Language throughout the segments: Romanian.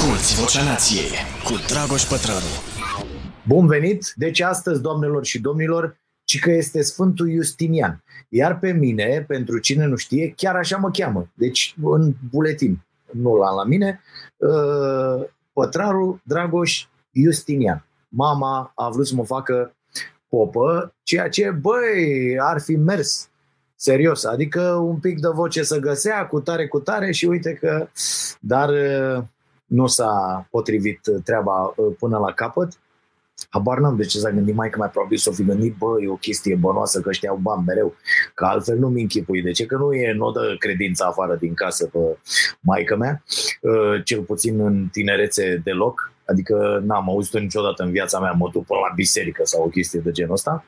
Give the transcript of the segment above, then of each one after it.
Asculți Vocea Nației cu Dragoș Pătrălu. Bun venit! Deci astăzi, doamnelor și domnilor, ci că este Sfântul Justinian. Iar pe mine, pentru cine nu știe, chiar așa mă cheamă. Deci în buletin, nu la la mine, uh, Pătraru Dragoș Justinian. Mama a vrut să mă facă popă, ceea ce, băi, ar fi mers serios, adică un pic de voce să găsea, cu tare, cu tare și uite că, dar uh, nu s-a potrivit treaba uh, până la capăt. Habar n-am de ce s-a gândit mai că mai probabil s-o fi gândit, bă, e o chestie bănoasă că ăștia au bani mereu, că altfel nu-mi închipui. De ce? Că nu e, nu dă credința afară din casă pe maică mea, uh, cel puțin în tinerețe deloc, adică n-am auzit-o niciodată în viața mea, mă duc până la biserică sau o chestie de genul ăsta.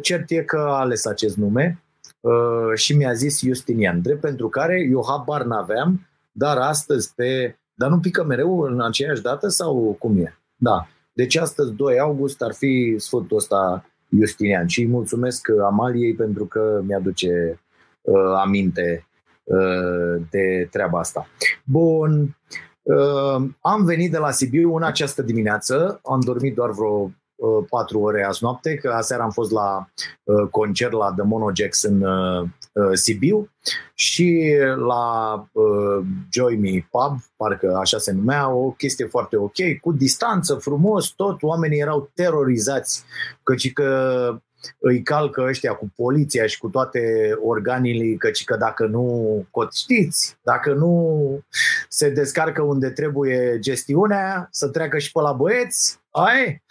Cert e că a ales acest nume uh, și mi-a zis Justinian, drept pentru care eu habar n-aveam, dar astăzi pe... Dar nu pică mereu în aceeași dată sau cum e? Da. Deci astăzi, 2 august, ar fi sfântul ăsta Justinian și îi mulțumesc Amaliei pentru că mi-aduce uh, aminte uh, de treaba asta. Bun, uh, am venit de la Sibiu în această dimineață, am dormit doar vreo Uh, patru ore azi noapte, că aseară am fost la uh, concert la The Monojax în uh, Sibiu și la Joy Me Pub, parcă așa se numea, o chestie foarte ok, cu distanță, frumos, tot, oamenii erau terorizați, căci că îi calcă ăștia cu poliția și cu toate organele, căci că dacă nu, știți, dacă nu se descarcă unde trebuie gestiunea, să treacă și pe la băieți, ai,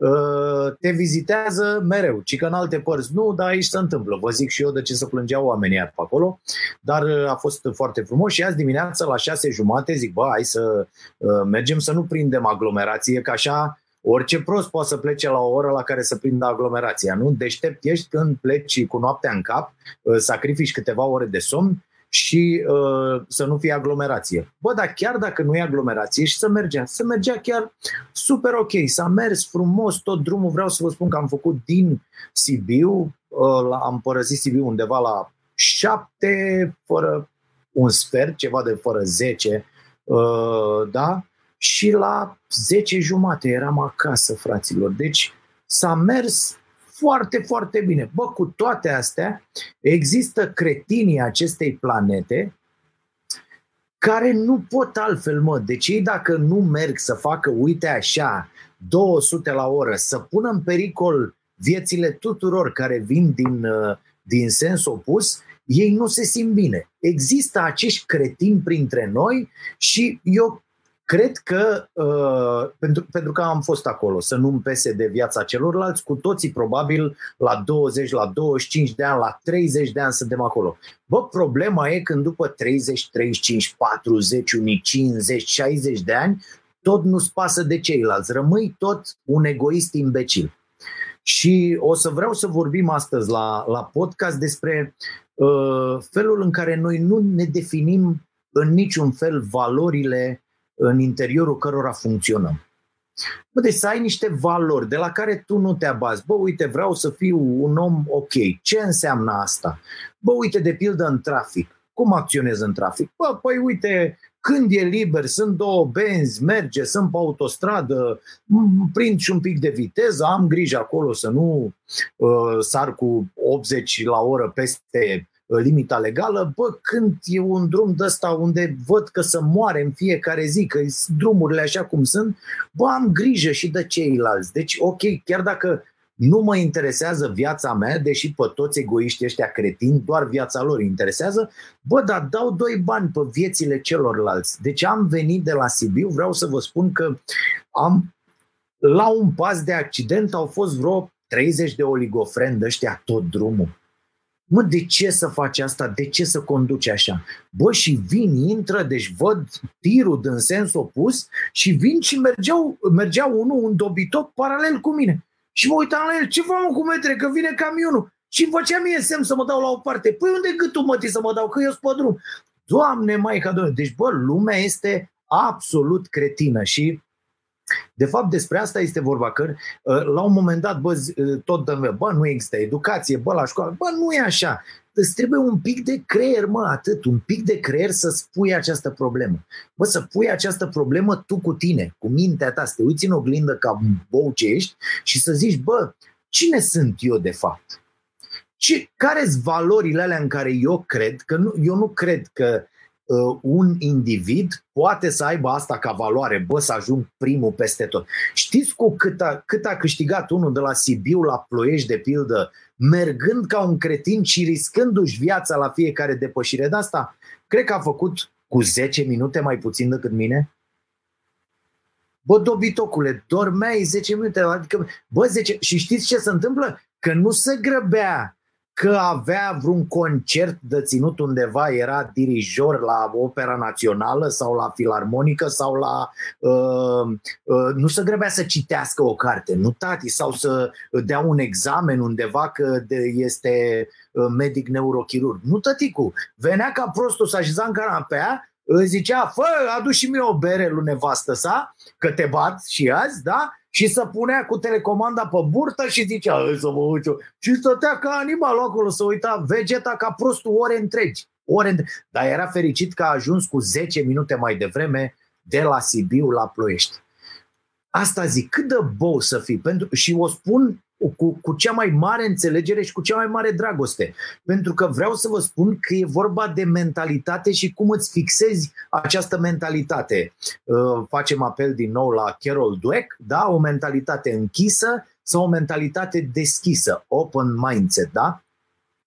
ă, te vizitează mereu, ci că în alte părți nu, dar aici se întâmplă. Vă zic și eu de ce să plângeau oamenii pe acolo, dar ă, a fost foarte frumos și azi dimineața la șase jumate zic, bă, hai să ă, mergem să nu prindem aglomerație, că așa Orice prost poate să plece la o oră la care să prindă aglomerația, nu? Deștept ești când pleci cu noaptea în cap, uh, sacrifici câteva ore de somn și uh, să nu fie aglomerație. Bă, dar chiar dacă nu e aglomerație și să mergea, să mergea chiar super ok, s-a mers frumos tot drumul, vreau să vă spun că am făcut din Sibiu, uh, am părăsit Sibiu undeva la șapte fără un sfert, ceva de fără zece, uh, da? și la 10 jumate eram acasă, fraților. Deci s-a mers foarte, foarte bine. Bă, cu toate astea, există cretinii acestei planete care nu pot altfel, mă. Deci ei dacă nu merg să facă, uite așa, 200 la oră, să pună în pericol viețile tuturor care vin din, uh, din sens opus, ei nu se simt bine. Există acești cretini printre noi și eu Cred că, uh, pentru, pentru că am fost acolo, să nu-mi pese de viața celorlalți, cu toții probabil la 20, la 25 de ani, la 30 de ani suntem acolo. Bă, problema e când după 30, 35, 40, unii 50, 60 de ani, tot nu-ți pasă de ceilalți. Rămâi tot un egoist imbecil. Și o să vreau să vorbim astăzi la, la podcast despre uh, felul în care noi nu ne definim în niciun fel valorile în interiorul cărora funcționăm. Bă, deci să ai niște valori de la care tu nu te abazi. Bă, uite, vreau să fiu un om ok. Ce înseamnă asta? Bă, uite, de pildă în trafic. Cum acționez în trafic? Bă, păi uite, când e liber, sunt două benzi, merge, sunt pe autostradă, prind și un pic de viteză, am grijă acolo să nu uh, sar cu 80 la oră peste Uh, limita legală, bă, când e un drum de ăsta unde văd că să moare în fiecare zi, că drumurile așa cum sunt, bă, am grijă și de ceilalți. Deci, ok, chiar dacă nu mă interesează viața mea, deși pe toți egoiștii ăștia cretini, doar viața lor interesează, bă, dar dau doi bani pe viețile celorlalți. Deci am venit de la Sibiu, vreau să vă spun că am la un pas de accident au fost vreo 30 de oligofreni de ăștia tot drumul. Mă, de ce să faci asta? De ce să conduci așa? Bă, și vin, intră, deci văd tirul în sens opus și vin și mergeau, mergeau unul, un dobitoc, paralel cu mine. Și mă uitam la el, ce fac cu metre, că vine camionul. Și îmi făcea mie semn să mă dau la o parte. Păi unde gâtul mătii să mă dau, că eu sunt pe drum. Doamne, Maica Domnului, deci bă, lumea este absolut cretină și de fapt, despre asta este vorba, că uh, la un moment dat, bă, uh, tot dăm, bă, nu există educație, bă, la școală, bă, nu e așa. îți trebuie un pic de creier, mă, atât, un pic de creier să spui această problemă. Bă, să pui această problemă tu cu tine, cu mintea ta, să te uiți în oglindă ca bou ce ești și să zici, bă, cine sunt eu de fapt? Ce, care sunt valorile alea în care eu cred, că nu, eu nu cred că uh, un individ poate să aibă asta ca valoare, bă, să ajung primul peste tot. Știți cu cât a, cât a câștigat unul de la Sibiu la Ploiești, de pildă, mergând ca un cretin și riscându-și viața la fiecare depășire de asta? Cred că a făcut cu 10 minute mai puțin decât mine. Bă, dobitocule, dormeai 10 minute, adică, bă, 10... Și știți ce se întâmplă? Că nu se grăbea că avea vreun concert de ținut undeva, era dirijor la Opera Națională sau la Filarmonică sau la... Uh, uh, nu se grăbea să citească o carte, nu tati, sau să dea un examen undeva că de, este uh, medic neurochirurg. Nu tăticu. Venea ca prostul să așeza în canapea, îi zicea, fă, adu și mie o bere lui nevastă sa, că te bat și azi, da? și să punea cu telecomanda pe burtă și zicea, să mă uit Și stătea ca animal acolo, să uita vegeta ca prostul ore întregi. Ore întregi. Dar era fericit că a ajuns cu 10 minute mai devreme de la Sibiu la Ploiești. Asta zic, cât de bou să fii. Pentru, și o spun cu, cu cea mai mare înțelegere și cu cea mai mare dragoste. Pentru că vreau să vă spun că e vorba de mentalitate și cum îți fixezi această mentalitate. Uh, facem apel din nou la Carol Dweck, da? o mentalitate închisă sau o mentalitate deschisă, open mindset, da?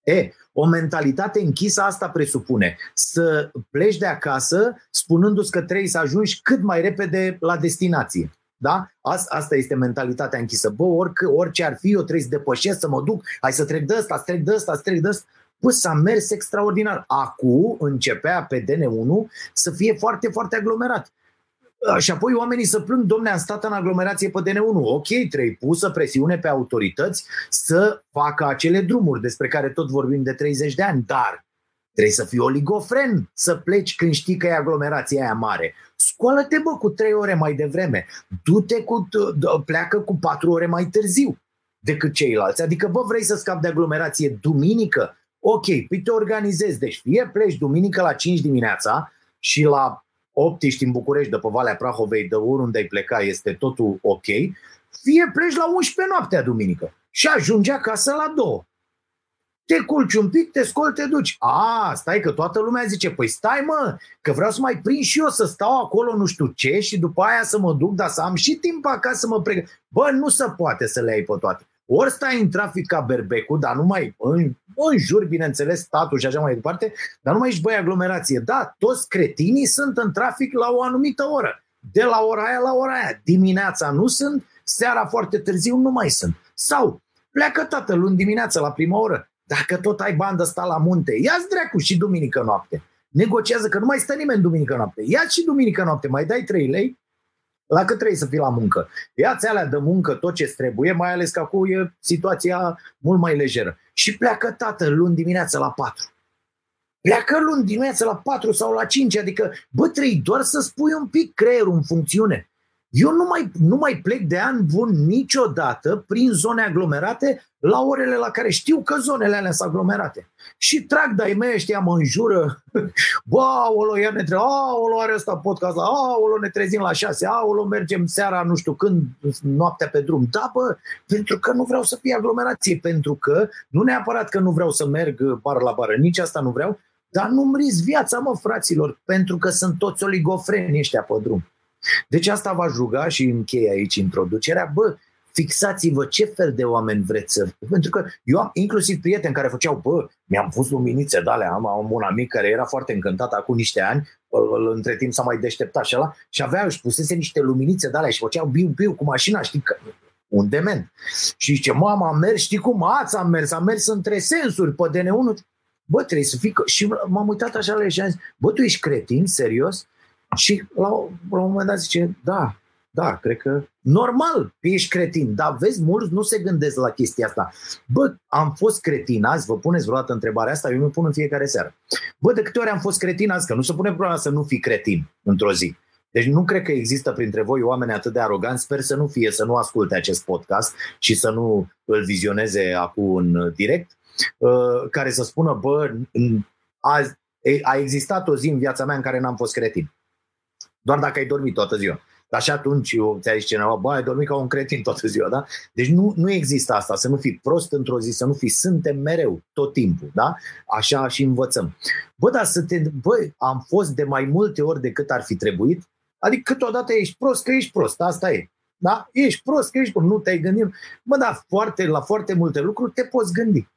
E, o mentalitate închisă asta presupune să pleci de acasă spunându-ți că trebuie să ajungi cât mai repede la destinație. Da? Asta, asta este mentalitatea închisă. Bă, oric, orice ar fi, eu trebuie să depășesc, să mă duc, hai să trec de ăsta, să trec de ăsta, să trec de ăsta. Bă, s-a mers extraordinar. Acum începea pe DN1 să fie foarte, foarte aglomerat. Și apoi oamenii să plâng, domne, am stat în aglomerație pe DN1. Ok, trebuie pusă presiune pe autorități să facă acele drumuri despre care tot vorbim de 30 de ani, dar Trebuie să fii oligofren să pleci când știi că e aglomerația aia mare. Scoală-te, bă, cu trei ore mai devreme. Du-te cu, pleacă cu patru ore mai târziu decât ceilalți. Adică, bă, vrei să scapi de aglomerație duminică? Ok, păi te organizezi. Deci fie pleci duminică la 5 dimineața și la 8 ești în București, de pe Valea Prahovei, de oriunde ai pleca, este totul ok, fie pleci la 11 noaptea duminică și ajungi acasă la 2 te culci un pic, te scoli, te duci. A, stai că toată lumea zice, păi stai mă, că vreau să mai prind și eu să stau acolo nu știu ce și după aia să mă duc, dar să am și timp acasă să mă pregătesc. Bă, nu se poate să le ai pe toate. Ori stai în trafic ca berbecu, dar nu mai în, în jur, bineînțeles, statul și așa mai departe, dar nu mai ești băi aglomerație. Da, toți cretinii sunt în trafic la o anumită oră. De la ora aia la ora aia. Dimineața nu sunt, seara foarte târziu nu mai sunt. Sau pleacă tatăl luni dimineața la prima oră. Dacă tot ai bandă sta la munte, ia-ți dracu și duminică noapte. Negociază că nu mai stă nimeni duminică noapte. ia și duminică noapte, mai dai 3 lei, la cât trebuie să fii la muncă. Ia-ți alea de muncă tot ce trebuie, mai ales că acum e situația mult mai lejeră. Și pleacă tată luni dimineața la 4. Pleacă luni dimineața la 4 sau la 5, adică, bă, trei doar să spui un pic creierul în funcțiune. Eu nu mai, nu mai plec de an bun niciodată prin zone aglomerate la orele la care știu că zonele alea sunt aglomerate. Și trag de-ai mei ăștia mă înjură, bă, aolo, iar ne trebuie, aolo, are ăsta podcast, aolo, ne trezim la șase, aolo, mergem seara, nu știu când, noaptea pe drum. Da, bă, pentru că nu vreau să fie aglomerație, pentru că, nu neapărat că nu vreau să merg bar la bară, nici asta nu vreau, dar nu-mi risc viața, mă, fraților, pentru că sunt toți oligofreni ăștia pe drum. Deci asta v-aș ruga și închei aici introducerea. Bă, fixați-vă ce fel de oameni vreți să... Pentru că eu am inclusiv prieteni care făceau, bă, mi-am pus luminițe de alea, am, am un amic care era foarte încântat acum niște ani, între timp s-a mai deșteptat și ăla, și avea, își pusese niște luminițe de alea și făceau biu-biu cu mașina, știi că un dement. Și zice, mama, am mers, știi cum ați am mers, am mers între sensuri pe DN1. Bă, trebuie să fii... Și m-am uitat așa la el și am zis, bă, tu ești cretin, serios? Și la, la un moment dat zice, da, da, cred că normal că ești cretin, dar vezi, mulți nu se gândesc la chestia asta. Bă, am fost cretin azi, vă puneți vreodată întrebarea asta, eu mi pun în fiecare seară. Bă, de câte ori am fost cretin azi, că nu se pune problema să nu fii cretin într-o zi. Deci nu cred că există printre voi oameni atât de aroganți, sper să nu fie, să nu asculte acest podcast și să nu îl vizioneze acum în direct. uh, care să spună, bă, a, a existat o zi în viața mea în care n-am fost cretin. Doar dacă ai dormit toată ziua. Dar și atunci ți-a zis cineva, bă, ai dormit ca un cretin toată ziua, da? Deci nu, nu există asta, să nu fii prost într-o zi, să nu fii, suntem mereu, tot timpul, da? Așa și învățăm. Bă, dar să te, bă, am fost de mai multe ori decât ar fi trebuit, adică câteodată ești prost că ești prost, asta e. Da? Ești prost că ești prost, nu te-ai gândit. Bă, dar foarte, la foarte multe lucruri te poți gândi.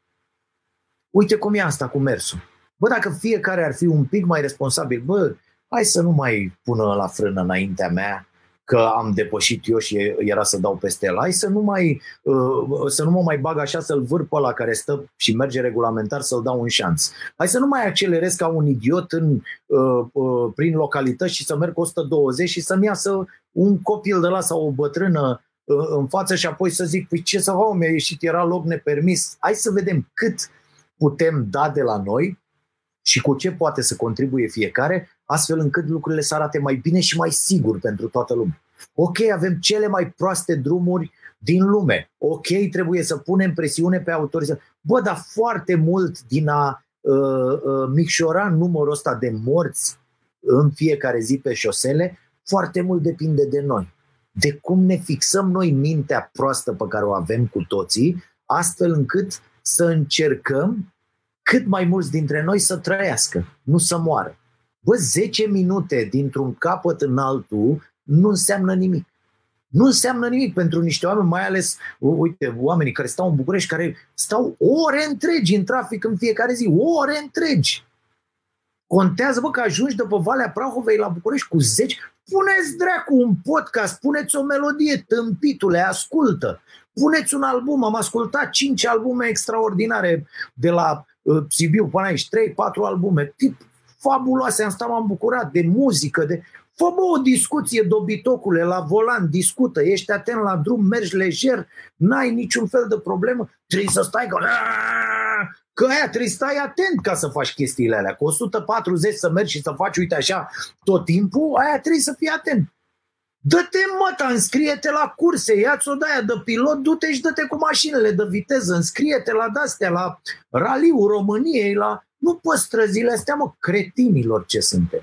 Uite cum e asta cu mersul. Bă, dacă fiecare ar fi un pic mai responsabil, bă, hai să nu mai pună la frână înaintea mea, că am depășit eu și era să dau peste el. Hai să nu, mai, uh, să nu mă mai bag așa să-l vâr pe ăla care stă și merge regulamentar să-l dau un șanț. Hai să nu mai accelerez ca un idiot în, uh, uh, prin localități și să merg 120 și să-mi iasă un copil de la sau o bătrână în față și apoi să zic, păi ce să fac, mi-a ieșit, era loc nepermis. Hai să vedem cât putem da de la noi și cu ce poate să contribuie fiecare, astfel încât lucrurile să arate mai bine și mai sigur pentru toată lumea. Ok, avem cele mai proaste drumuri din lume. Ok, trebuie să punem presiune pe autorități. Bă, dar foarte mult din a uh, uh, micșora numărul ăsta de morți în fiecare zi pe șosele, foarte mult depinde de noi. De cum ne fixăm noi mintea proastă pe care o avem cu toții, astfel încât să încercăm cât mai mulți dintre noi să trăiască, nu să moară. Bă, 10 minute dintr-un capăt în altul nu înseamnă nimic. Nu înseamnă nimic pentru niște oameni, mai ales, uite, oamenii care stau în București, care stau ore întregi în trafic în fiecare zi, ore întregi. Contează, bă, că ajungi după Valea Prahovei la București cu 10, puneți dracu un podcast, puneți o melodie, tâmpitule, ascultă. Puneți un album, am ascultat 5 albume extraordinare de la uh, Sibiu până aici, 3-4 albume, tip fabuloase, am stat, m-am bucurat de muzică, de... Fă bă, o discuție, dobitocule, la volan, discută, ești atent la drum, mergi lejer, n-ai niciun fel de problemă, trebuie să stai ca... Că aia trebuie să stai atent ca să faci chestiile alea. Cu 140 să mergi și să faci, uite așa, tot timpul, aia trebuie să fii atent. Dă-te măta, înscrie-te la curse, ia-ți o daia de pilot, du-te și dă-te cu mașinile de viteză, înscrie-te la dastea, la raliul României, la... Nu pe străzile astea, mă, cretinilor ce suntem.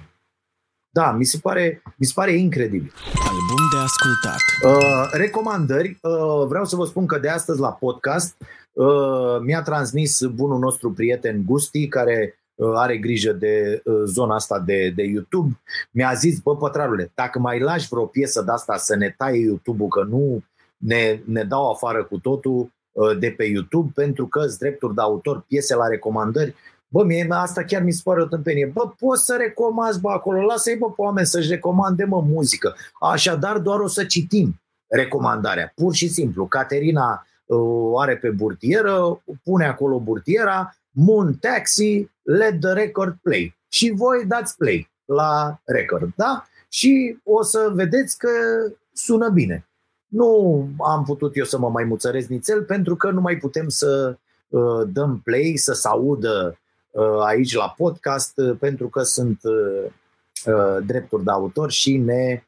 Da, mi se pare, mi se pare incredibil. Album de ascultat. Uh, recomandări. Uh, vreau să vă spun că de astăzi la podcast uh, mi-a transmis bunul nostru prieten Gusti, care uh, are grijă de uh, zona asta de, de YouTube. Mi-a zis, bă, pătrarule, dacă mai lași vreo piesă de asta să ne taie YouTube-ul, că nu ne, ne dau afară cu totul uh, de pe YouTube, pentru că îți drepturi de autor, piese la recomandări, Bă, mie asta chiar mi se pare o tâmpenie. Bă, poți să recomanzi, bă, acolo, lasă-i, bă, pe oameni să-și recomande, mă, muzică. Așadar, doar o să citim recomandarea. Pur și simplu. Caterina uh, are pe burtieră, pune acolo burtiera, Moon Taxi, let the record play. Și voi dați play la record, da? Și o să vedeți că sună bine. Nu am putut eu să mă mai muțăresc nițel pentru că nu mai putem să uh, dăm play, să se audă Uh, aici la podcast uh, pentru că sunt uh, drepturi de autor și ne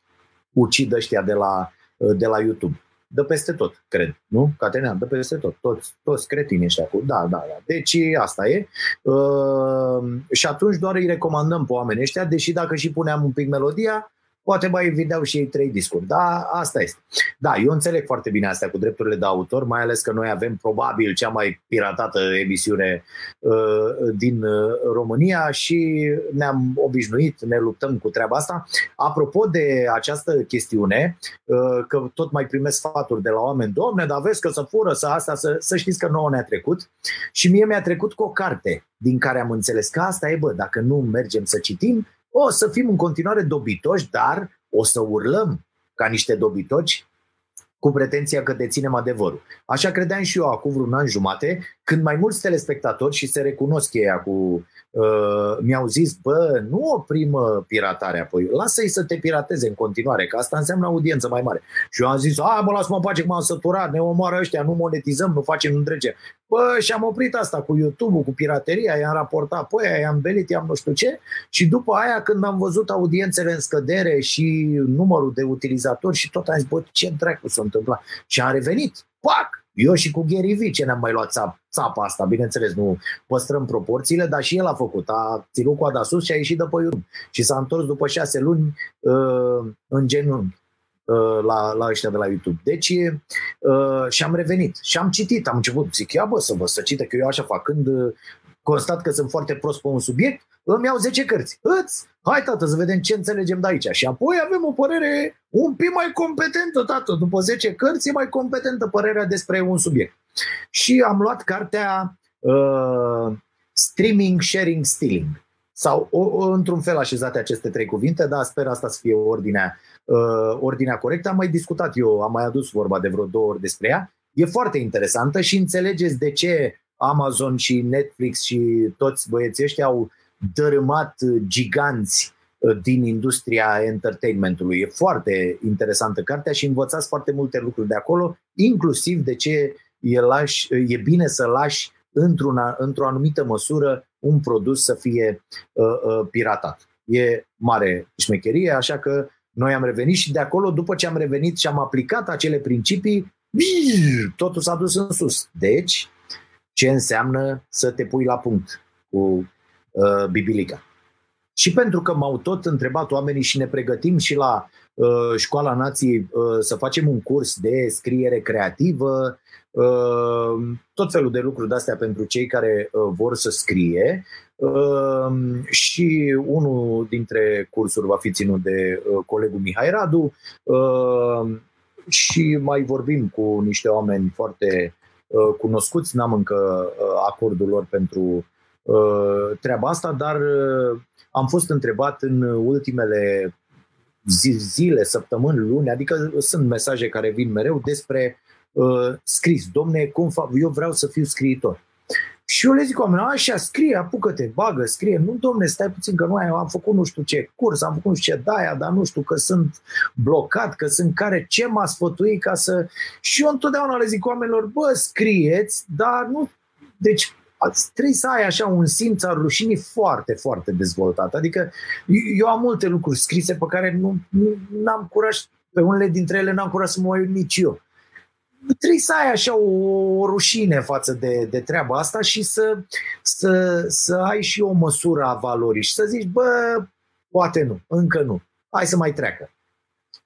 ucid ăștia de la, de la YouTube. De peste tot, cred, nu? Caterina, de peste tot. Toți, toți cretini ăștia cu... Da, da, da. Deci asta e. Uh, și atunci doar îi recomandăm pe oamenii ăștia, deși dacă și puneam un pic melodia, poate mai vindeau și ei trei discuri. Da, asta este. Da, eu înțeleg foarte bine asta cu drepturile de autor, mai ales că noi avem probabil cea mai piratată emisiune uh, din uh, România și ne-am obișnuit, ne luptăm cu treaba asta. Apropo de această chestiune, uh, că tot mai primesc sfaturi de la oameni, domne, dar vezi că să fură, să asta, să, să știți că nouă ne-a trecut și mie mi-a trecut cu o carte din care am înțeles că asta e, bă, dacă nu mergem să citim, o să fim în continuare dobitoși, dar o să urlăm ca niște dobitoci cu pretenția că deținem adevărul. Așa credeam și eu acum vreun an jumate, când mai mulți telespectatori, și se recunosc ei cu uh, mi-au zis, bă, nu oprimă piratarea, apoi lasă-i să te pirateze în continuare, că asta înseamnă audiență mai mare. Și eu am zis, a, mă las mă pace că m-am săturat, ne omoară ăștia, nu monetizăm, nu facem întrege. Bă, și am oprit asta cu YouTube-ul, cu pirateria, i-am raportat pe aia, i-am belit, i-am nu știu ce și după aia când am văzut audiențele în scădere și numărul de utilizatori și tot am zis, bă, ce dracu s-a întâmplat? Și am revenit, pac, Eu și cu Gary Vee ce ne-am mai luat țap, țapa asta, bineînțeles, nu păstrăm proporțiile, dar și el a făcut, a ținut coada sus și a ieșit de pe YouTube. Și s-a întors după șase luni uh, în genunchi uh, la, la ăștia de la YouTube. Deci, uh, și am revenit. Și am citit, am început, zic, ia bă să vă să cită, că eu așa fac, când uh, constat că sunt foarte prost pe un subiect, îmi iau 10 cărți. Îți, hai tată să vedem ce înțelegem de aici. Și apoi avem o părere un pic mai competentă, tată. După 10 cărți e mai competentă părerea despre un subiect. Și am luat cartea uh, Streaming, Sharing, Stealing. Sau o, o, într-un fel așezate aceste trei cuvinte, dar sper asta să fie ordinea, uh, ordinea corectă. Am mai discutat eu, am mai adus vorba de vreo două ori despre ea. E foarte interesantă și înțelegeți de ce Amazon și Netflix și toți băieții ăștia au dărâmat giganți uh, din industria entertainmentului. E foarte interesantă cartea și învățați foarte multe lucruri de acolo, inclusiv de ce e, lași, e bine să lași într-una, într-o anumită măsură un produs să fie uh, uh, piratat. E mare șmecherie, așa că noi am revenit și de acolo, după ce am revenit și am aplicat acele principii, totul s-a dus în sus. Deci, ce înseamnă să te pui la punct cu uh, bibilica. Și pentru că m-au tot întrebat oamenii și ne pregătim și la uh, Școala Nației uh, să facem un curs de scriere creativă, uh, tot felul de lucruri de-astea pentru cei care uh, vor să scrie. Uh, și unul dintre cursuri va fi ținut de uh, colegul Mihai Radu uh, și mai vorbim cu niște oameni foarte Uh, cunoscuți, n-am încă uh, acordul lor pentru uh, treaba asta, dar am fost întrebat în ultimele zile, săptămâni, luni, adică sunt mesaje care vin mereu despre uh, scris. Domne, cum fac? Eu vreau să fiu scriitor. Și eu le zic oamenilor, așa, scrie, apucă-te, bagă, scrie. Nu, domne, stai puțin că nu am făcut nu știu ce curs, am făcut nu știu ce daia, dar nu știu că sunt blocat, că sunt care, ce m-a sfătuit ca să... Și eu întotdeauna le zic oamenilor, bă, scrieți, dar nu... Deci trebuie să ai așa un simț al rușinii foarte, foarte dezvoltat. Adică eu am multe lucruri scrise pe care nu, nu am curaj, pe unele dintre ele n-am curaj să mă uit nici eu. Trebuie să ai așa o, o rușine față de, de treaba asta și să, să, să ai și o măsură a valorii și să zici, bă, poate nu, încă nu, hai să mai treacă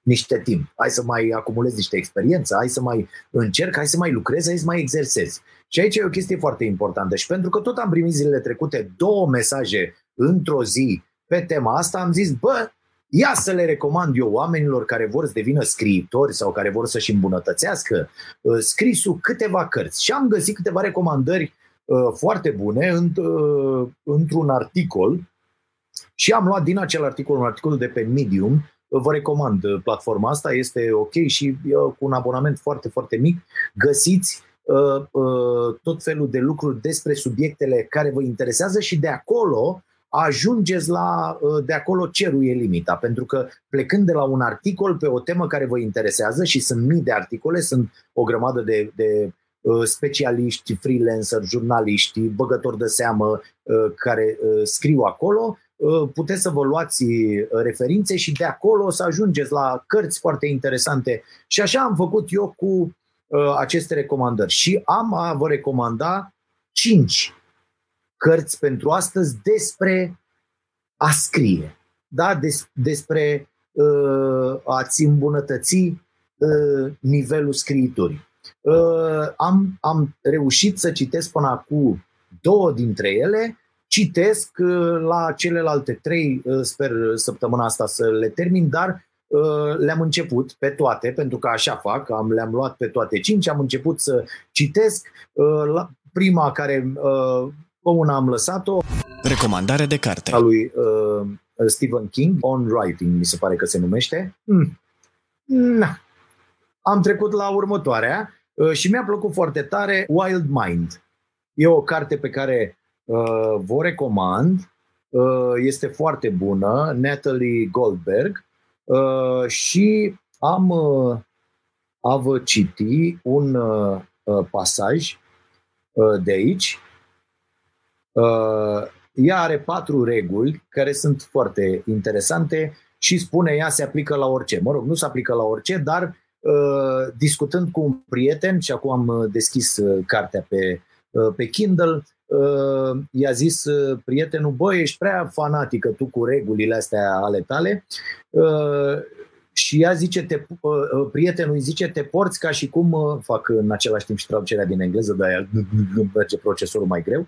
niște timp, hai să mai acumulezi niște experiență, hai să mai încerc, hai să mai lucrezi, hai să mai exersezi. Și aici e o chestie foarte importantă și pentru că tot am primit zilele trecute două mesaje într-o zi pe tema asta, am zis, bă, Ia să le recomand eu oamenilor care vor să devină scriitori sau care vor să-și îmbunătățească uh, scrisul câteva cărți. Și am găsit câteva recomandări uh, foarte bune uh, într-un articol și am luat din acel articol un articol de pe Medium. Vă recomand platforma asta, este ok și cu un abonament foarte, foarte mic. Găsiți tot felul de lucruri despre subiectele care vă interesează și de acolo ajungeți la, uh, de acolo cerul e limita, pentru că plecând de la un articol pe o temă care vă interesează și sunt mii de articole, sunt o grămadă de, de uh, specialiști, freelancer, jurnaliști, băgători de seamă uh, care scriu acolo, puteți să vă luați referințe și de acolo să ajungeți la cărți foarte interesante. Și așa am făcut eu cu aceste recomandări. Și am a vă recomanda cinci cărți pentru astăzi despre a scrie, da? Des, despre uh, a-ți îmbunătăți uh, nivelul scriiturii. Uh, am, am reușit să citesc până acum două dintre ele, citesc uh, la celelalte trei, uh, sper săptămâna asta să le termin, dar uh, le-am început pe toate, pentru că așa fac, am, le-am luat pe toate cinci, am început să citesc. Uh, la prima care uh, pe una am lăsat-o. Recomandare de carte. A lui uh, Stephen King, On Writing, mi se pare că se numește. Mm. Na. Am trecut la următoarea uh, și mi-a plăcut foarte tare Wild Mind. E o carte pe care uh, vă recomand. Uh, este foarte bună, Natalie Goldberg. Uh, și am uh, a vă citi un uh, uh pasaj uh, de aici Uh, ea are patru reguli care sunt foarte interesante și spune ea se aplică la orice. Mă rog, nu se aplică la orice, dar discutând cu un prieten și acum am deschis cartea pe, pe Kindle, i-a zis prietenul, băi, ești prea fanatică tu cu regulile astea ale tale și ea zice, te, prietenul îi zice, te porți ca și cum, fac în același timp și traducerea din engleză, dar ea merge procesorul mai greu,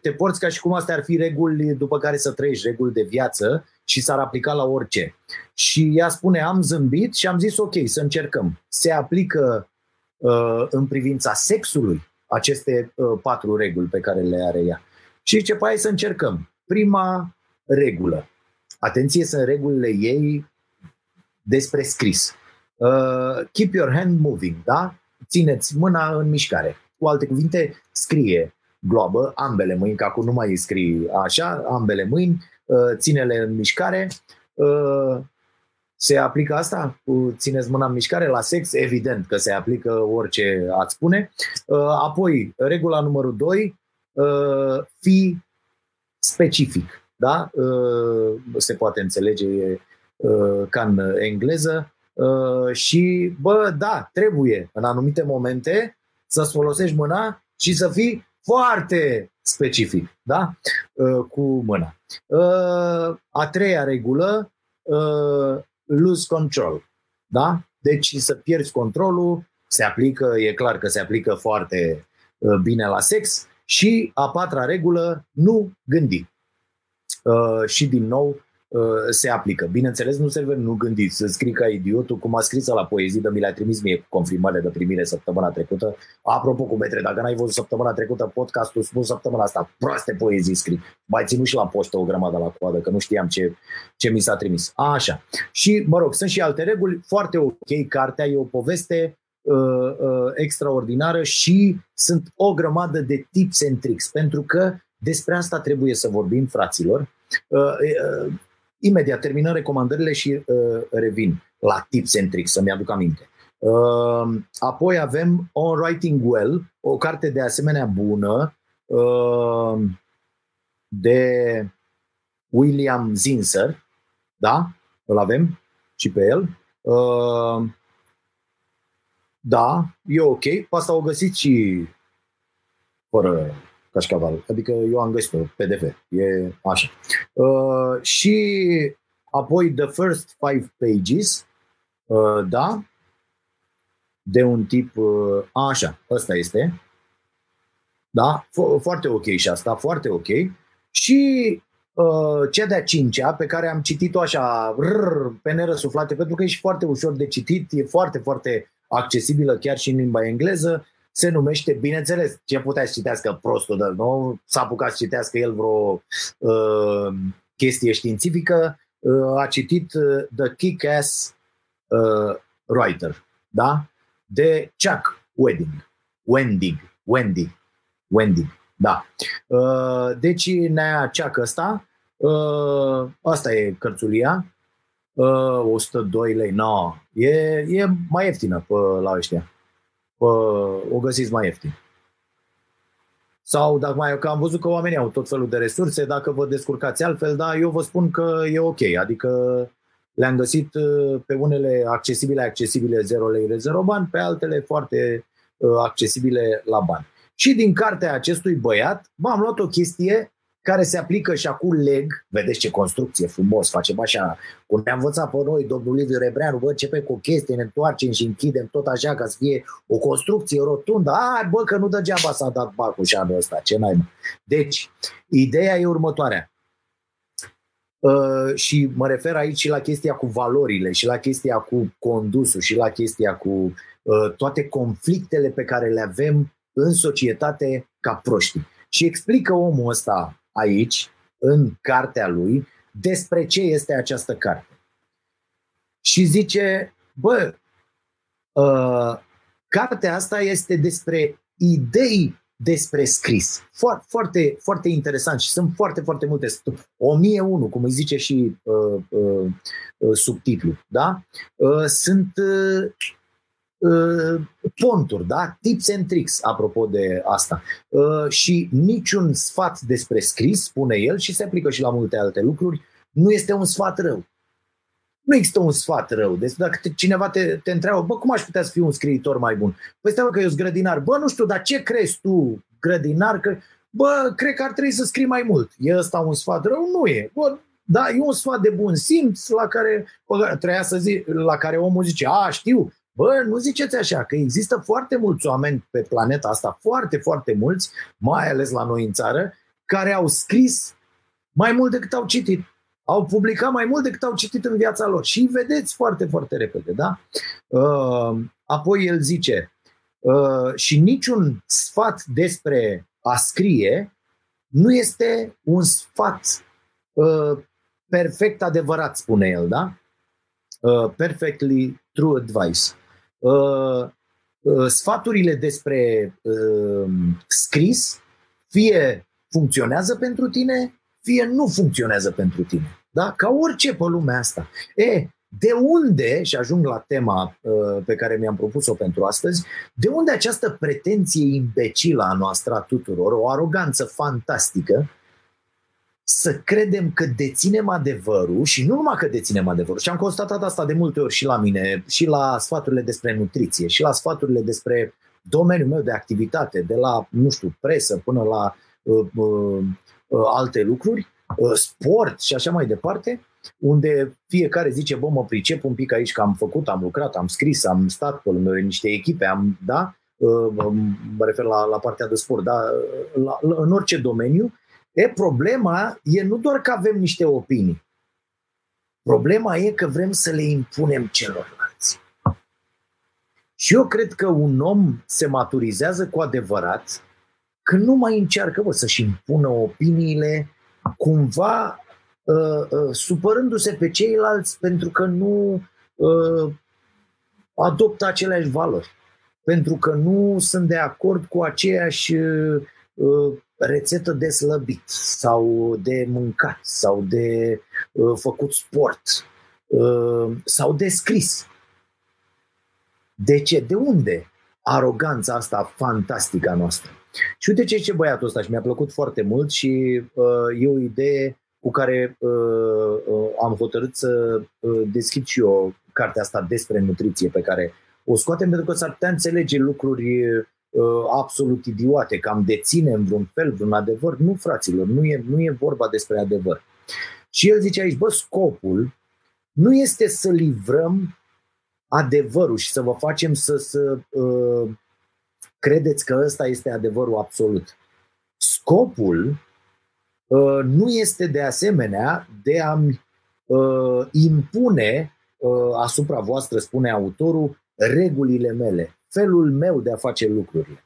te porți ca și cum astea ar fi reguli după care să trăiești, reguli de viață și s-ar aplica la orice. Și ea spune, am zâmbit și am zis, ok, să încercăm. Se aplică în privința sexului aceste patru reguli pe care le are ea. Și zice, păi hai să încercăm. Prima regulă Atenție, sunt regulile ei despre scris. Uh, keep your hand moving, da? Țineți mâna în mișcare. Cu alte cuvinte, scrie globă, ambele mâini, că acum nu mai scrii așa, ambele mâini, uh, ține-le în mișcare. Uh, se aplică asta? Cu țineți mâna în mișcare la sex? Evident că se aplică orice ați spune. Uh, apoi, regula numărul 2, uh, fi specific da? Uh, se poate înțelege uh, ca în engleză. Uh, și, bă, da, trebuie în anumite momente să-ți folosești mâna și să fii foarte specific, da? Cu mâna. A treia regulă, lose control, da? Deci să pierzi controlul, se aplică, e clar că se aplică foarte bine la sex și a patra regulă, nu gândi. Uh, și din nou uh, se aplică. Bineînțeles, nu serve, nu gândiți, să scrii ca idiotul, cum a scris la poezii, de mi l-a trimis mie cu confirmare de primire săptămâna trecută. Apropo cu metre, dacă n-ai văzut săptămâna trecută podcastul, spun săptămâna asta, proaste poezii scrii. Mai ținut și la poștă o grămadă la coadă, că nu știam ce, ce mi s-a trimis. A, așa. Și, mă rog, sunt și alte reguli, foarte ok, cartea e o poveste uh, uh, extraordinară și sunt o grămadă de tips and tricks, pentru că despre asta trebuie să vorbim, fraților. Uh, uh, imediat terminăm recomandările și uh, revin la tips and tricks, să-mi aduc aminte. Apoi avem On Writing Well, o carte de asemenea bună de William Zinser, da? Îl avem și pe el. Da, e ok. Asta o găsiți și fără cașcaval. Adică eu am găsit-o, PDF. E așa. Uh, și apoi The First Five Pages, uh, da, de un tip, uh, așa, ăsta este, da, fo- foarte ok și asta, foarte ok. Și uh, cea de-a cincea, pe care am citit-o așa, rrr, pe nerăsuflate, pentru că e și foarte ușor de citit, e foarte, foarte accesibilă chiar și în limba engleză, se numește, bineînțeles, ce putea să citească prostul, dar nu s-a apucat să citească el vreo uh, chestie științifică, uh, a citit uh, The Kick-Ass uh, Writer, da? De Chuck Wedding. Wendig. Wendy. Wendy. Da. Uh, deci ne-a Chuck ăsta, uh, asta e cărțulia, uh, 102 lei, no, e, e mai ieftină pe la ăștia o găsiți mai ieftin. Sau dacă mai, că am văzut că oamenii au tot felul de resurse, dacă vă descurcați altfel, da, eu vă spun că e ok. Adică le-am găsit uh, pe unele accesibile, accesibile 0 lei, 0 bani, pe altele foarte uh, accesibile la bani. Și din cartea acestui băiat, m-am luat o chestie care se aplică și acum leg, vedeți ce construcție frumos, facem așa, cum ne-a învățat pe noi domnul Liviu Rebreanu, bă, începe cu o chestie, ne întoarcem și închidem tot așa ca să fie o construcție rotundă, ai bă, că nu degeaba s-a dat bacul și anul ăsta, ce mai Deci, ideea e următoarea. Uh, și mă refer aici și la chestia cu valorile, și la chestia cu condusul, și la chestia cu uh, toate conflictele pe care le avem în societate ca proști. Și explică omul ăsta aici, în cartea lui, despre ce este această carte. Și zice, bă, uh, cartea asta este despre idei despre scris. Foarte, foarte, foarte interesant și sunt foarte, foarte multe. 1001, cum îi zice și uh, uh, uh, subtitlul. Da? Uh, sunt uh, Uh, ponturi, da? tips and tricks, apropo de asta. Uh, și niciun sfat despre scris, spune el, și se aplică și la multe alte lucruri, nu este un sfat rău. Nu există un sfat rău. Deci dacă cineva te, te întreabă, bă, cum aș putea să fiu un scriitor mai bun? Păi stai că eu sunt grădinar. Bă, nu știu, dar ce crezi tu, grădinar, că bă, cred că ar trebui să scrii mai mult. E ăsta un sfat rău? Nu e. Bă, da, e un sfat de bun simț la care, bă, treia să zi, la care omul zice, a, știu, Bă, nu ziceți așa, că există foarte mulți oameni pe planeta asta, foarte, foarte mulți, mai ales la noi în țară, care au scris mai mult decât au citit. Au publicat mai mult decât au citit în viața lor. Și vedeți foarte, foarte repede, da? Uh, apoi el zice, uh, și niciun sfat despre a scrie nu este un sfat uh, perfect adevărat, spune el, da? Uh, perfectly true advice. Uh, uh, sfaturile despre uh, scris fie funcționează pentru tine, fie nu funcționează pentru tine. Da? Ca orice pe lumea asta. E, de unde, și ajung la tema uh, pe care mi-am propus-o pentru astăzi, de unde această pretenție imbecilă a noastră a tuturor, o aroganță fantastică, să credem că deținem adevărul și nu numai că deținem adevărul. Și am constatat asta de multe ori și la mine, și la sfaturile despre nutriție, și la sfaturile despre domeniul meu de activitate, de la, nu știu, presă până la uh, uh, uh, alte lucruri, uh, sport și așa mai departe, unde fiecare zice, bă, mă pricep un pic aici că am făcut, am lucrat, am scris, am stat pe lângă niște echipe, am, da, uh, mă refer la, la partea de sport, da, la, la, în orice domeniu, E, problema e nu doar că avem niște opinii. Problema e că vrem să le impunem celorlalți. Și eu cred că un om se maturizează cu adevărat când nu mai încearcă bă, să-și impună opiniile cumva uh, uh, supărându-se pe ceilalți pentru că nu uh, adoptă aceleași valori, pentru că nu sunt de acord cu aceeași uh, rețetă de slăbit sau de mâncat sau de uh, făcut sport uh, sau de scris. De ce? De unde aroganța asta fantastică a noastră? Și uite ce ce băiatul ăsta și mi-a plăcut foarte mult și uh, e o idee cu care uh, uh, am hotărât să uh, deschid și eu cartea asta despre nutriție pe care o scoatem pentru că s-ar putea înțelege lucruri uh, absolut idiote, că am deține în vreun fel vreun adevăr. Nu, fraților, nu e, nu e vorba despre adevăr. Și el zice aici, bă, scopul nu este să livrăm adevărul și să vă facem să, să uh, credeți că ăsta este adevărul absolut. Scopul uh, nu este de asemenea de a uh, impune uh, asupra voastră, spune autorul, regulile mele felul meu de a face lucrurile.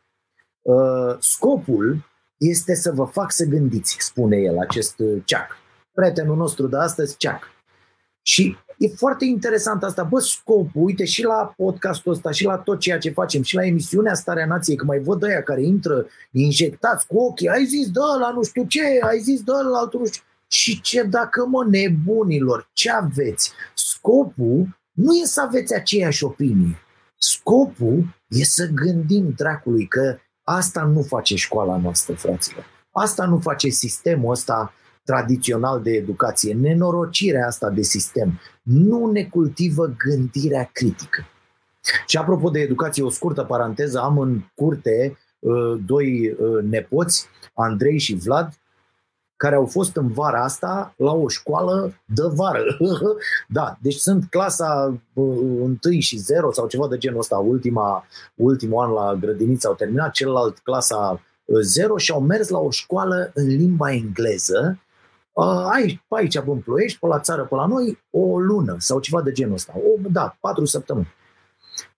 Uh, scopul este să vă fac să gândiți, spune el, acest ceac. Prietenul nostru de astăzi, ceac. Și e foarte interesant asta. Bă, scopul, uite, și la podcastul ăsta, și la tot ceea ce facem, și la emisiunea Starea Nației, că mai văd ăia care intră injectați cu ochii, ai zis de la nu știu ce, ai zis de la altul nu știu. Și ce dacă, mă, nebunilor, ce aveți? Scopul nu e să aveți aceeași opinie. Scopul e să gândim dracului că asta nu face școala noastră, fraților. Asta nu face sistemul ăsta tradițional de educație, nenorocirea asta de sistem. Nu ne cultivă gândirea critică. Și apropo de educație, o scurtă paranteză, am în curte uh, doi uh, nepoți, Andrei și Vlad, care au fost în vara asta la o școală de vară. da, deci sunt clasa 1 și 0 sau ceva de genul ăsta, ultima, ultimul an la grădiniță au terminat, celălalt clasa 0 și au mers la o școală în limba engleză, aici, pe aici, în Ploiești, pe la țară, pe la noi, o lună sau ceva de genul ăsta. O, da, patru săptămâni.